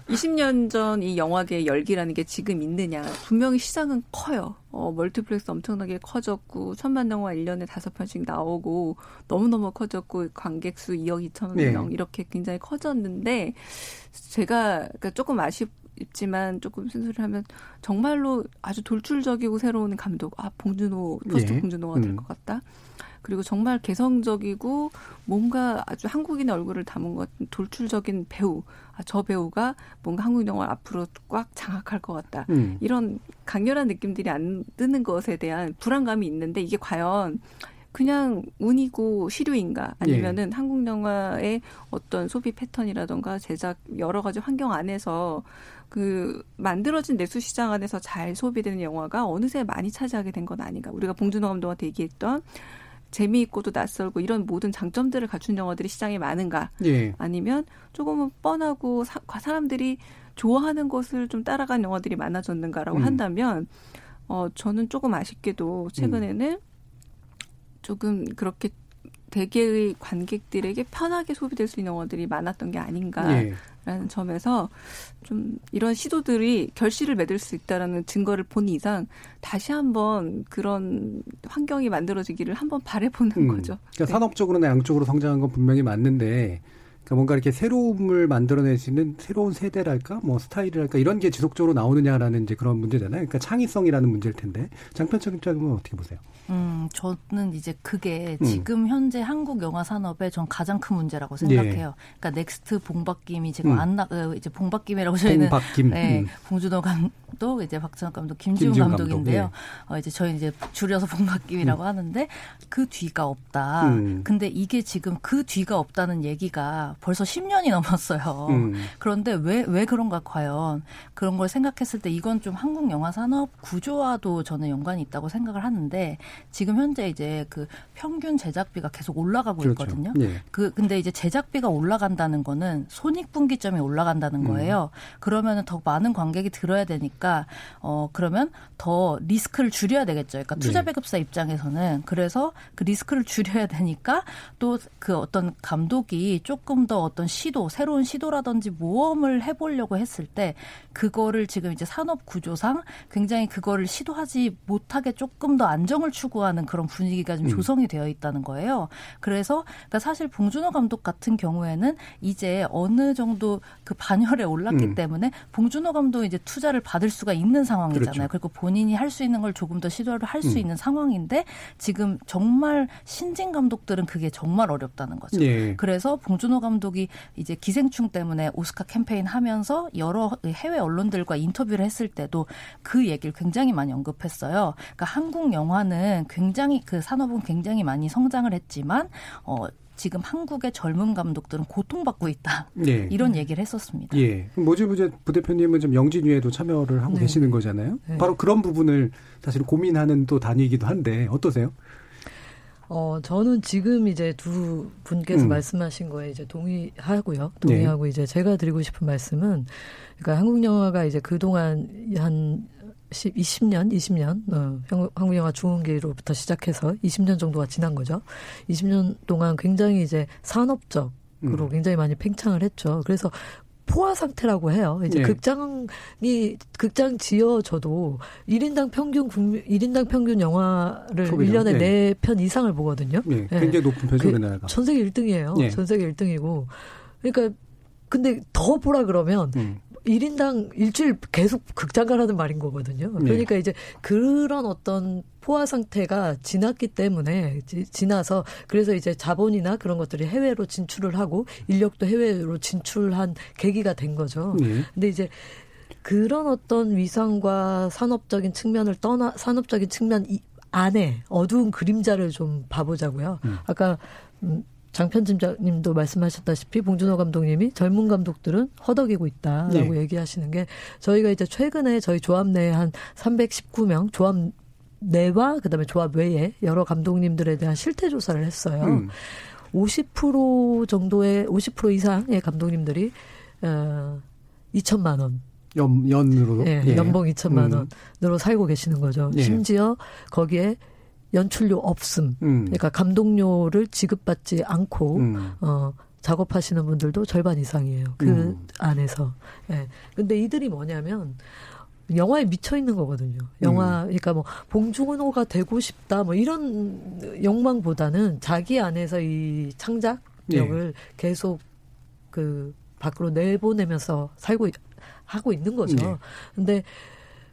20년 전 이 영화계의 열기라는 게 지금 있느냐 분명히 시장은 커요. 어, 멀티플렉스 엄청나게 커졌고 천만 영화 1년에 다섯 편씩 나오고 너무너무 커졌고 관객 수 2억 2천 네. 명 이렇게 굉장히 커졌는데 제가 그러니까 조금 아쉽지만 조금 순수를 하면 정말로 아주 돌출적이고 새로운 감독 아 봉준호 포스트 네. 봉준호가 될것 음. 같다. 그리고 정말 개성적이고 뭔가 아주 한국인의 얼굴을 담은 것 같은 돌출적인 배우. 아, 저 배우가 뭔가 한국 영화 앞으로 꽉 장악할 것 같다. 음. 이런 강렬한 느낌들이 안 드는 것에 대한 불안감이 있는데 이게 과연 그냥 운이고 시류인가 아니면은 예. 한국 영화의 어떤 소비 패턴이라던가 제작 여러 가지 환경 안에서 그 만들어진 내수 시장 안에서 잘 소비되는 영화가 어느새 많이 차지하게 된 건 아닌가. 우리가 봉준호 감독한테 얘기했던 재미있고도 낯설고 이런 모든 장점들을 갖춘 영화들이 시장에 많은가? 예. 아니면 조금은 뻔하고 사, 람들이 좋아하는 것을 좀 따라간 영화들이 많아졌는가라고 음. 한다면 어 저는 조금 아쉽게도 최근에는 음. 조금 그렇게 대개의 관객들에게 편하게 소비될 수 있는 영화들이 많았던 게 아닌가라는 예. 점에서 좀 이런 시도들이 결실을 맺을 수 있다라는 증거를 본 이상 다시 한번 그런 환경이 만들어지기를 한번 바래보는 음. 거죠. 그러니까 네. 산업적으로나 양쪽으로 성장한 건 분명히 맞는데 뭔가 이렇게 새로움을 만들어내시는 새로운 세대랄까, 뭐 스타일이랄까 이런 게 지속적으로 나오느냐라는 이제 그런 문제잖아요. 그러니까 창의성이라는 문제일 텐데 장편적 입장은 어떻게 보세요? 음, 저는 이제 그게 음. 지금 현재 한국 영화 산업의 전 가장 큰 문제라고 생각해요. 예. 그러니까 next 봉박김이 지금 음. 안 나, 어, 이제 봉박김이라고 저희는 봉박김. 네, 음. 봉준호 감독, 이제 박찬욱 감독, 김지운, 김지운 감독인데요. 감독, 예. 어, 이제 저희 이제 줄여서 봉박김이라고 음. 하는데 그 뒤가 없다. 음. 근데 이게 지금 그 뒤가 없다는 얘기가 벌써 10년이 넘었어요. 음. 그런데 왜, 왜 그런가 과연 그런 걸 생각했을 때 이건 좀 한국 영화 산업 구조와도 저는 연관이 있다고 생각을 하는데 지금 현재 이제 그 평균 제작비가 계속 올라가고 그렇죠. 있거든요. 네. 그 근데 이제 제작비가 올라간다는 거는 손익분기점이 올라간다는 음. 거예요. 음. 그러면은 더 많은 관객이 들어야 되니까 어 그러면 더 리스크를 줄여야 되겠죠. 그러니까 투자 네. 배급사 네. 입장에서는 그래서 그 리스크를 줄여야 되니까 또 그 어떤 감독이 조금 더 어떤 시도 새로운 시도라든지 모험을 해보려고 했을 때 그거를 지금 이제 산업 구조상 굉장히 그거를 시도하지 못하게 조금 더 안정을 추 추구하는 그런 분위기가 좀 음. 조성이 되어 있다는 거예요. 그래서 그러니까 사실 봉준호 감독 같은 경우에는 이제 어느 정도 그 반열에 올랐기 음. 때문에 봉준호 감독 이제 투자를 받을 수가 있는 상황이잖아요. 그렇죠. 그리고 본인이 할 수 있는 걸 조금 더 시도를 할수 음. 있는 상황인데 지금 정말 신진 감독들은 그게 정말 어렵다는 거죠. 예. 그래서 봉준호 감독 이 이제 기생충 때문에 오스카 캠페인 하면서 여러 해외 언론들과 인터뷰를 했을 때도 그 얘기를 굉장히 많이 언급했어요. 그러니까 한국 영화는 굉장히 그 산업은 굉장히 많이 성장을 했지만 어 지금 한국의 젊은 감독들은 고통받고 있다. 네. 이런 얘기를 했었습니다. 예. 모지부제 부대표님은 좀 영진위에도 참여를 하고 네. 계시는 거잖아요. 네. 바로 그런 부분을 사실 고민하는 또 단위이기도 한데 어떠세요? 어, 저는 지금 이제 두 분께서 음. 말씀하신 거에 이제 동의하고요. 동의하고 네. 이제 제가 드리고 싶은 말씀은 그러니까 한국 영화가 이제 그동안 한 10, 20년, 20년, 어, 한국 영화 중흥기로부터 시작해서 20년 정도가 지난 거죠. 20년 동안 굉장히 이제 산업적 으로 음. 굉장히 많이 팽창을 했죠. 그래서 포화 상태라고 해요. 이제 네. 극장이 극장 지어져도 1인당 평균 국민 1인당 평균 영화를 소비량. 1년에 네. 4편 이상을 보거든요. 네. 굉장히 높은 편이죠, 그 우리나라가. 전 세계 1등이에요. 네. 전 세계 1등이고. 그러니까 근데 더 보라 그러면 음. 1인당 일주일 계속 극장 가라는 말인 거거든요. 네. 그러니까 네. 이제 그런 어떤 포화 상태가 지났기 때문에 지 나서 그래서 이제 자본이나 그런 것들이 해외로 진출을 하고 인력도 해외로 진출한 계기가 된 거죠. 네. 근데 이제 그런 어떤 위상과 산업적인 측면을 떠나 산업적인 측면 안에 어두운 그림자를 좀 봐보자고요. 음. 아까 음, 장편팀장님도 말씀하셨다시피 봉준호 감독님이 젊은 감독들은 허덕이고 있다라고 네. 얘기하시는 게 저희가 이제 최근에 저희 조합 내에 한 319명 조합 내와 그다음에 조합 외에 여러 감독님들에 대한 실태 조사를 했어요. 음. 50% 정도의 50% 이상의 감독님들이 어 2천만 원 연, 연으로 네, 예. 연봉 2천만 음. 원으로 살고 계시는 거죠. 예. 심지어 거기에 연출료 없음. 음. 그러니까 감독료를 지급받지 않고 음. 어 작업하시는 분들도 절반 이상이에요. 그 음. 안에서. 예. 네. 근데 이들이 뭐냐면 영화에 미쳐 있는 거거든요. 영화, 음. 그러니까 뭐, 봉준호가 되고 싶다, 뭐, 이런 욕망보다는 자기 안에서 이 창작력을 네. 계속 그, 밖으로 내보내면서 살고, 하고 있는 거죠. 네. 근데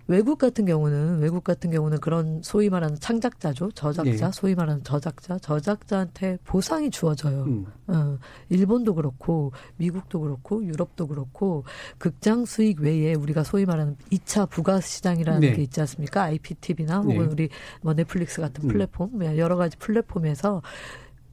외국 같은 경우는 외국 같은 경우는 그런 소위 말하는 창작자죠 저작자 네. 소위 말하는 저작자 저작자한테 보상이 주어져요. 음. 어, 일본도 그렇고 미국도 그렇고 유럽도 그렇고 극장 수익 외에 우리가 소위 말하는 2차 부가 시장이라는 네. 게 있지 않습니까? IPTV나 혹은 네. 우리 뭐 넷플릭스 같은 음. 플랫폼 음. 여러 가지 플랫폼에서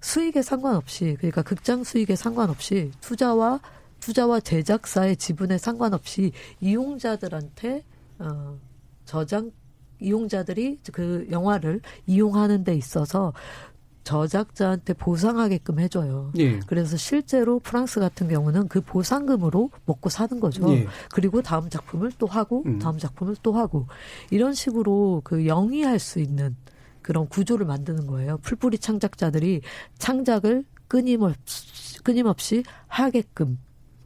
수익에 상관없이 그러니까 극장 수익에 상관없이 투자와 투자와 제작사의 지분에 상관없이 이용자들한테 어, 저장 이용자들이 그 영화를 이용하는 데 있어서 저작자한테 보상하게끔 해줘요. 예. 그래서 실제로 프랑스 같은 경우는 그 보상금으로 먹고 사는 거죠. 예. 그리고 다음 작품을 또 하고 음. 다음 작품을 또 하고 이런 식으로 그 영위할 수 있는 그런 구조를 만드는 거예요. 풀뿌리 창작자들이 창작을 끊임없이 끊임없이 하게끔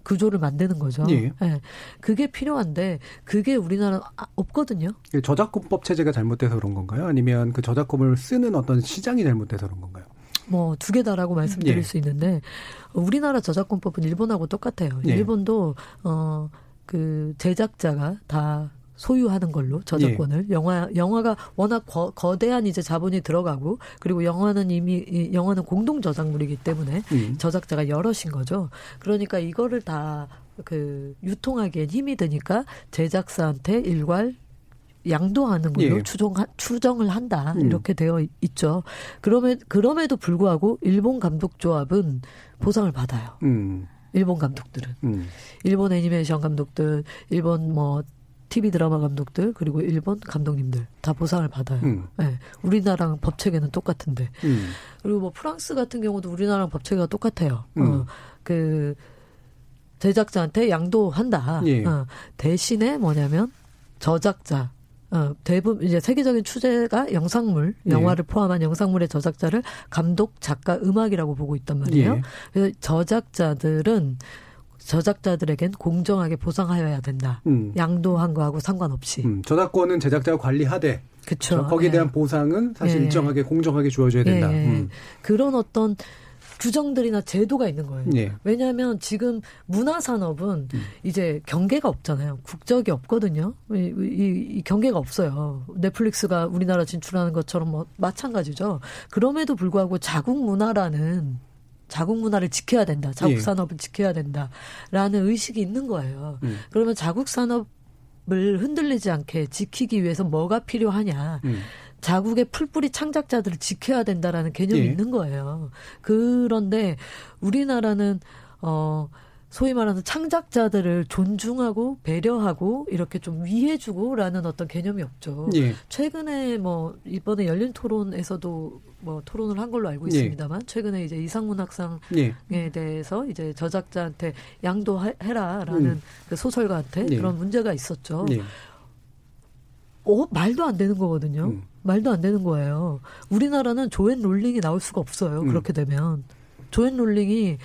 구조를 만드는 거죠. 예. 네. 그게 필요한데 그게 우리나라 아, 없거든요. 저작권법 체제가 잘못돼서 그런 건가요? 아니면 그 저작권을 쓰는 어떤 시장이 잘못돼서 그런 건가요? 뭐 두 개다라고 말씀드릴 예. 수 있는데 우리나라 저작권법은 일본하고 똑같아요. 예. 일본도 어 그 제작자가 다 소유하는 걸로 저작권을 예. 영화 영화가 워낙 거, 거대한 이제 자본이 들어가고 그리고 영화는 이미 영화는 공동 저작물이기 때문에 음. 저작자가 여럿인 거죠. 그러니까 이거를 다 그 유통하기엔 힘이 드니까 제작사한테 일괄 양도하는 걸로 예. 추정 추정을 한다 음. 이렇게 되어 있죠. 그럼에 그럼에도 불구하고 일본 감독 조합은 보상을 받아요. 음. 일본 감독들은 음. 일본 애니메이션 감독들, 일본 뭐 TV 드라마 감독들 그리고 일본 감독님들 다 보상을 받아요. 음. 네. 우리나라랑 법 체계는 똑같은데 음. 그리고 뭐 프랑스 같은 경우도 우리나라랑 법 체계가 똑같아요. 음. 어, 그 제작자한테 양도한다. 예. 어, 대신에 뭐냐면 저작자 어, 대부분 이제 세계적인 추세가 영상물, 예. 영화를 예. 포함한 영상물의 저작자를 감독, 작가, 음악이라고 보고 있단 말이에요. 예. 그래서 저작자들은 저작자들에겐 공정하게 보상하여야 된다. 음. 양도한 거하고 상관없이. 음, 저작권은 제작자가 관리하되. 그렇죠. 거기에 대한 네. 보상은 사실 네. 일정하게 공정하게 주어져야 된다. 네. 음. 그런 어떤 규정들이나 제도가 있는 거예요. 네. 왜냐하면 지금 문화 산업은 음. 이제 경계가 없잖아요. 국적이 없거든요. 이, 이, 이, 경계가 없어요. 넷플릭스가 우리나라 진출하는 것처럼 뭐 마찬가지죠. 그럼에도 불구하고 자국 문화라는 자국 문화를 지켜야 된다. 자국 예. 산업을 지켜야 된다라는 의식이 있는 거예요. 음. 그러면 자국 산업을 흔들리지 않게 지키기 위해서 뭐가 필요하냐? 음. 자국의 풀뿌리 창작자들을 지켜야 된다라는 개념이 예. 있는 거예요. 그런데 우리나라는 어 소위 말하는 창작자들을 존중하고 배려하고 이렇게 좀 위해주고라는 어떤 개념이 없죠. 예. 최근에 뭐 이번에 열린 토론에서도 뭐 토론을 한 걸로 알고 예. 있습니다만 예. 최근에 이제 이상문 학상에 예. 대해서 이제 저작자한테 양도해라라는 음. 그 소설가한테 예. 그런 문제가 있었죠. 예. 어, 말도 안 되는 거거든요. 음. 말도 안 되는 거예요. 우리나라는 조앤 롤링이 나올 수가 없어요. 음. 그렇게 되면 조앤 롤링이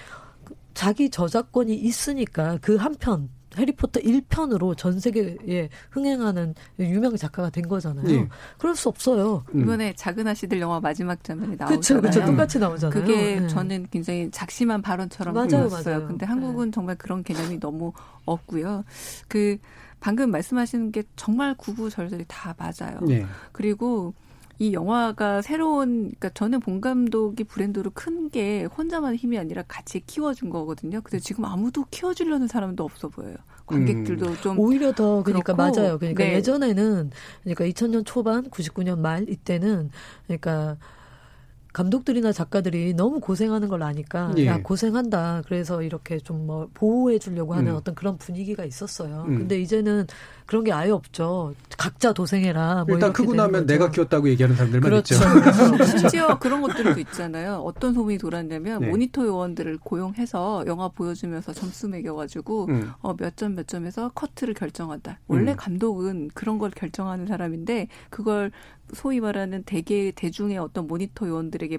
자기 저작권이 있으니까 그 한 편 해리포터 1편으로 전 세계에 흥행하는 유명 작가가 된 거잖아요. 네. 그럴 수 없어요. 음. 이번에 작은 아씨들 영화 마지막 장면이 나오잖아요. 그렇죠. 똑같이 나오잖아요. 그게 네. 저는 굉장히 작심한 발언처럼 맞아요, 보였어요. 맞아요. 근데 한국은 네. 정말 그런 개념이 너무 없고요. 그 방금 말씀하시는 게 정말 구구절절이 다 맞아요. 네. 그리고 이 영화가 새로운 그러니까 저는 본 감독이 브랜드로 큰 게 혼자만의 힘이 아니라 같이 키워준 거거든요. 근데 지금 아무도 키워주려는 사람도 없어 보여요. 관객들도 음. 좀 오히려 더 그러니까 그렇고, 맞아요. 그러니까 네. 예전에는 그러니까 2000년 초반, 99년 말 이때는 그러니까 감독들이나 작가들이 너무 고생하는 걸 아니까 예. 야 고생한다 그래서 이렇게 좀 뭐 보호해 주려고 하는 음. 어떤 그런 분위기가 있었어요. 음. 근데 이제는 그런 게 아예 없죠. 각자 도생해라. 뭐 일단 크고 나면 거죠. 내가 키웠다고 얘기하는 사람들만 그렇죠. 있죠. 그렇죠. 심지어 그런 것들도 있잖아요. 어떤 소문이 돌았냐면 네. 모니터 요원들을 고용해서 영화 보여주면서 점수 매겨가지고 음. 어, 몇 점 몇 점에서 커트를 결정한다. 원래 음. 감독은 그런 걸 결정하는 사람인데 그걸 소위 말하는 대개 대중의 어떤 모니터 요원들에게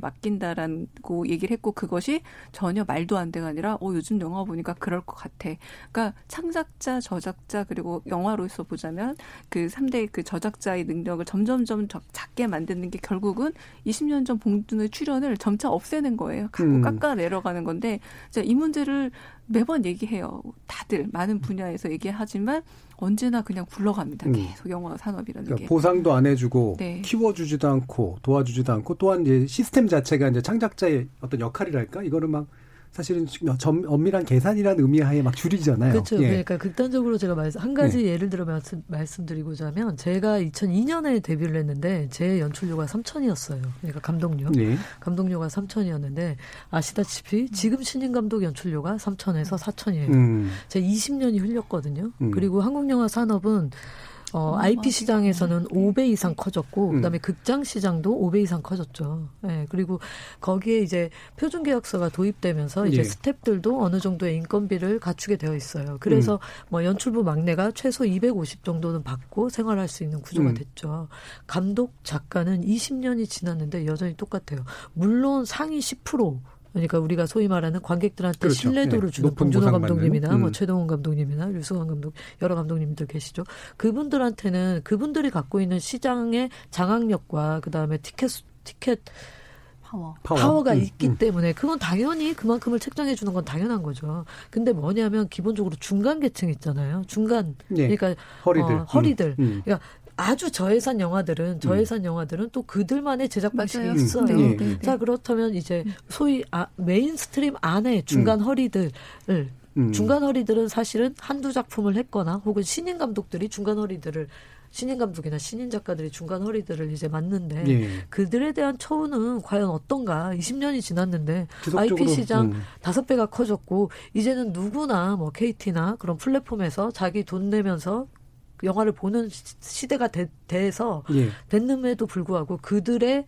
맡긴다라고 얘기를 했고 그것이 전혀 말도 안 돼가 아니라 어 요즘 영화 보니까 그럴 것 같아. 그러니까 창작자, 저작자 그리고 영화로 서 보자면 그 3대 그 저작자의 능력을 점점점 작게 만드는 게 결국은 20년 전 봉준의 출연을 점차 없애는 거예요. 갖고 음. 깎아 내려가는 건데 자, 이 문제를 매번 얘기해요. 다들 많은 분야에서 얘기하지만 언제나 그냥 굴러갑니다. 음. 계속 영화 산업이라는 그러니까 게. 보상도 안 해주고 네. 키워주지도 않고 도와주지도 않고 또한 이제 시스템 자체가 이제 창작자의 어떤 역할이랄까 이거를 막 사실은 점, 엄밀한 계산이라는 의미하에 막 줄이잖아요. 그렇죠. 예. 그러니까 극단적으로 제가 말씀 한 가지 네. 예를 들어 말씀, 말씀드리고자 하면 제가 2002년에 데뷔를 했는데 제 연출료가 3천이었어요. 그러니까 감독료. 네. 감독료가 3천이었는데 아시다시피 지금 신인 감독 연출료가 3천에서 4천이에요. 음. 제가 20년이 흘렸거든요. 음. 그리고 한국 영화 산업은 어, IP 시장에서는 5배 이상 커졌고, 음. 그다음에 극장 시장도 5배 이상 커졌죠. 예. 네, 그리고 거기에 이제 표준 계약서가 도입되면서 이제 예. 스탭들도 어느 정도의 인건비를 갖추게 되어 있어요. 그래서 음. 뭐 연출부 막내가 최소 250 정도는 받고 생활할 수 있는 구조가 음. 됐죠. 감독 작가는 20년이 지났는데 여전히 똑같아요. 물론 상위 10% 그러니까 우리가 소위 말하는 관객들한테 그렇죠. 신뢰도를 네. 주는 봉준호 감독님이나 뭐 음. 뭐 최동훈 감독님이나 류승환 감독 여러 감독님들 계시죠. 그분들한테는 그분들이 갖고 있는 시장의 장악력과 그다음에 티켓 티켓 파워. 파워. 가 음, 있기 음. 때문에 그건 당연히 그만큼을 책정해 주는 건 당연한 거죠. 근데 뭐냐면 기본적으로 중간 계층 있잖아요. 중간 예. 그러니까 허리들. 어, 허리들. 음. 음. 그러니까 아주 저예산 영화들은 저예산 음. 영화들은 또 그들만의 제작 방식이 맞아요. 있어요. 네, 네, 네. 자 그렇다면 이제 소위 아, mainstream 안에 중간 음. 허리들을 음. 중간 허리들은 사실은 한두 작품을 했거나 혹은 신인 감독들이 중간 허리들을 신인 감독이나 신인 작가들이 중간 허리들을 이제 맞는데 예. 그들에 대한 처우는 과연 어떤가? 20년이 지났는데 IP 시장 음. 다섯 음. 배가 커졌고 이제는 누구나 뭐 KT나 그런 플랫폼에서 자기 돈 내면서 영화를 보는 시대가 되, 돼서 예. 됐음에도 불구하고 그들의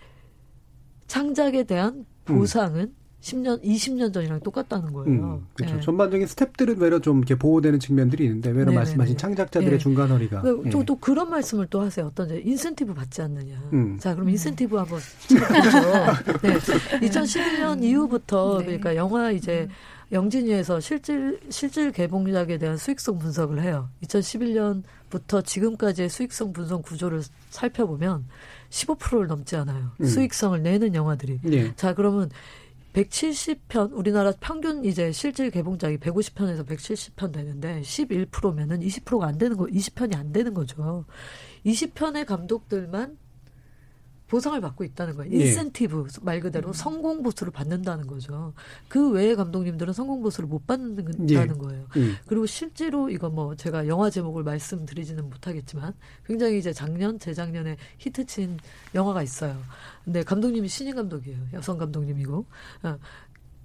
창작에 대한 음. 보상은 음. 10년, 20년 전이랑 똑같다는 거예요. 음, 그렇죠. 네. 전반적인 스탭들은 외려 좀 이렇게 보호되는 측면들이 있는데 외려 네네네. 말씀하신 창작자들의 네. 중간 허리가 또, 예. 또 그런 말씀을 또 하세요. 어떤 이제 인센티브 받지 않느냐. 음. 자, 그럼 인센티브 한번 찾아보죠. 네. 2011년 이후부터 네. 그러니까 영화 이제 영진위에서 실질 실질 개봉작에 대한 수익성 분석을 해요. 2011년부터 지금까지의 수익성 분석 구조를 살펴보면 15%를 넘지 않아요. 음. 수익성을 내는 영화들이. 예. 자, 그러면 170편 우리나라 평균 이제 실질 개봉작이 150편에서 170편 되는데 11%면은 20%가 안 되는 거 20편이 안 되는 거죠. 20편의 감독들만 보상을 받고 있다는 거예요. 예. 인센티브 말 그대로 음. 성공 보수를 받는다는 거죠. 그 외의 감독님들은 성공 보수를 못 받는다는 예. 거예요. 음. 그리고 실제로 이거 뭐 제가 영화 제목을 말씀드리지는 못하겠지만 굉장히 이제 작년 재작년에 히트친 영화가 있어요. 근데 감독님이 신인 감독이에요. 여성 감독님이고 어,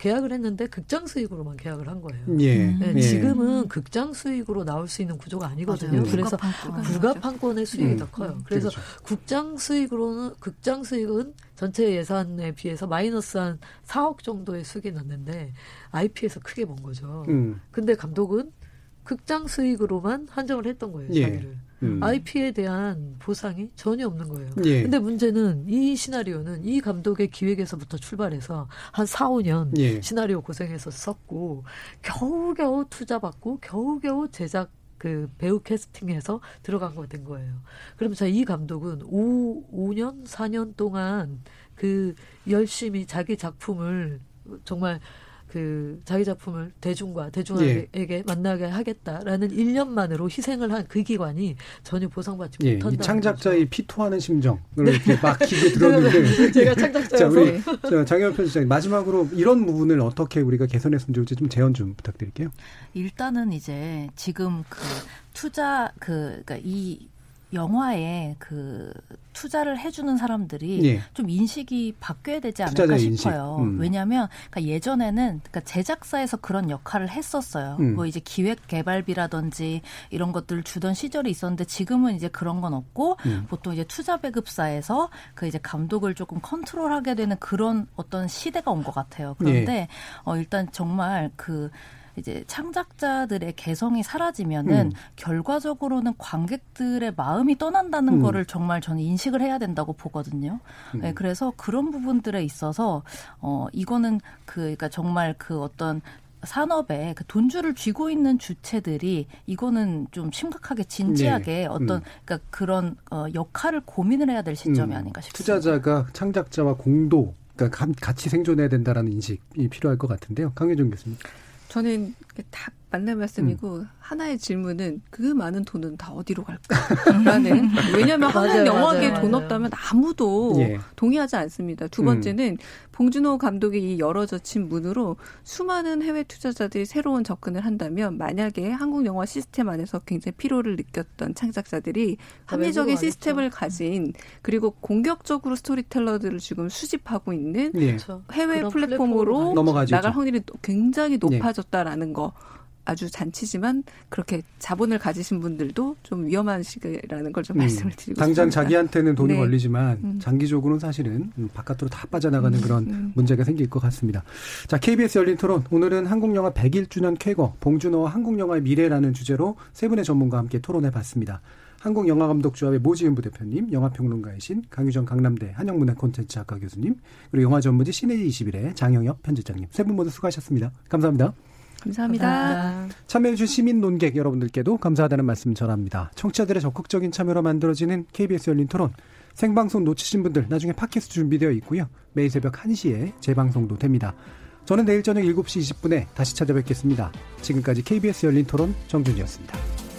계약을 했는데 극장 수익으로만 계약을 한 거예요. 예. 네, 예. 지금은 극장 수익으로 나올 수 있는 구조가 아니거든요. 맞아요. 그래서 불가판 권의 수익이 음. 더 커요. 그래서 그렇죠. 국장 수익으로는 극장 수익은 전체 예산에 비해서 마이너스 한 4억 정도의 수익이 났는데 IP에서 크게 본 거죠. 음. 근데 감독은 극장 수익으로만 한정을 했던 거예요. 예. 자기를. 음. IP에 대한 보상이 전혀 없는 거예요. 예. 근데 문제는 이 시나리오는 이 감독의 기획에서부터 출발해서 한 4, 5년 예. 시나리오 고생해서 썼고 겨우겨우 투자 받고 겨우겨우 제작 그 배우 캐스팅해서 들어간 거 된 거예요. 그럼 자, 이 감독은 5, 5년, 4년 동안 그 열심히 자기 작품을 정말 그 자기 작품을 대중과 대중에게 예. 만나게 하겠다라는 1년만으로 희생을 한 그 기관이 전혀 보상받지 예. 못한다. 이 창작자의 피토하는 심정을 네. 이렇게 막 기고 들었는데 제가 창작자여서 자, 우리 장현 편집장님 마지막으로 이런 부분을 어떻게 우리가 개선했으면 좋을지 좀 제언 좀 부탁드릴게요. 일단은 이제 지금 그 투자 그 그러니까 이 영화에 그 투자를 해주는 사람들이 예. 좀 인식이 바뀌어야 되지 않을까 싶어요. 음. 왜냐하면 그러니까 예전에는 그러니까 제작사에서 그런 역할을 했었어요. 음. 뭐 이제 기획 개발비라든지 이런 것들을 주던 시절이 있었는데 지금은 이제 그런 건 없고 음. 보통 이제 투자 배급사에서 그 이제 감독을 조금 컨트롤하게 되는 그런 어떤 시대가 온 것 같아요. 그런데 예. 어 일단 정말 그 이제 창작자들의 개성이 사라지면은 음. 결과적으로는 관객들의 마음이 떠난다는 음. 거를 정말 저는 인식을 해야 된다고 보거든요. 음. 네, 그래서 그런 부분들에 있어서 어 이거는 그 그러니까 정말 그 어떤 산업에 그 돈줄을 쥐고 있는 주체들이 이거는 좀 심각하게 진지하게 네. 어떤 음. 그러니까 그런 어 역할을 고민을 해야 될 시점이 음. 아닌가 싶습니다. 투자자가 창작자와 공도 그러니까 같이 생존해야 된다라는 인식이 필요할 것 같은데요. 강혜정 교수님. 저는 다 맞는 말씀이고 음. 하나의 질문은 그 많은 돈은 다 어디로 갈까라는 왜냐하면 한국 영화계에 돈 없다면 아무도 예. 동의하지 않습니다. 두 번째는 음. 봉준호 감독의 이 열어젖힌 문으로 수많은 해외 투자자들이 새로운 접근을 한다면 만약에 한국 영화 시스템 안에서 굉장히 피로를 느꼈던 창작자들이 합리적인 시스템을 가진 그리고 공격적으로 스토리텔러들을 지금 수집하고 있는 예. 해외 플랫폼으로 나갈 확률이 굉장히 예. 높아졌다라는 거. 아주 잔치지만 그렇게 자본을 가지신 분들도 좀 위험한 시기라는 걸좀 음, 말씀을 드리고 당장 싶습니다. 자기한테는 돈이 네. 걸리지만 음. 장기적으로는 사실은 바깥으로 다 빠져나가는 음. 그런 음. 문제가 생길 것 같습니다. 자, KBS 열린 토론 오늘은 한국 영화 101주년 쾌거 봉준호와 한국 영화의 미래라는 주제로 세 분의 전문가와 함께 토론해 봤습니다. 한국 영화감독조합의 모지은 부대표님, 영화평론가이신 강유정 강남대 한영문화 콘텐츠학과 교수님, 그리고 영화 전문지 시네지 21의 장영엽 편집장님 세 분 모두 수고하셨습니다. 감사합니다. 감사합니다. 감사합니다. 참여해주신 시민 논객 여러분들께도 감사하다는 말씀 전합니다. 청취자들의 적극적인 참여로 만들어지는 KBS 열린 토론. 생방송 놓치신 분들 나중에 팟캐스트 준비되어 있고요. 매일 새벽 1시에 재방송도 됩니다. 저는 내일 저녁 7시 20분에 다시 찾아뵙겠습니다. 지금까지 KBS 열린 토론 정준이었습니다.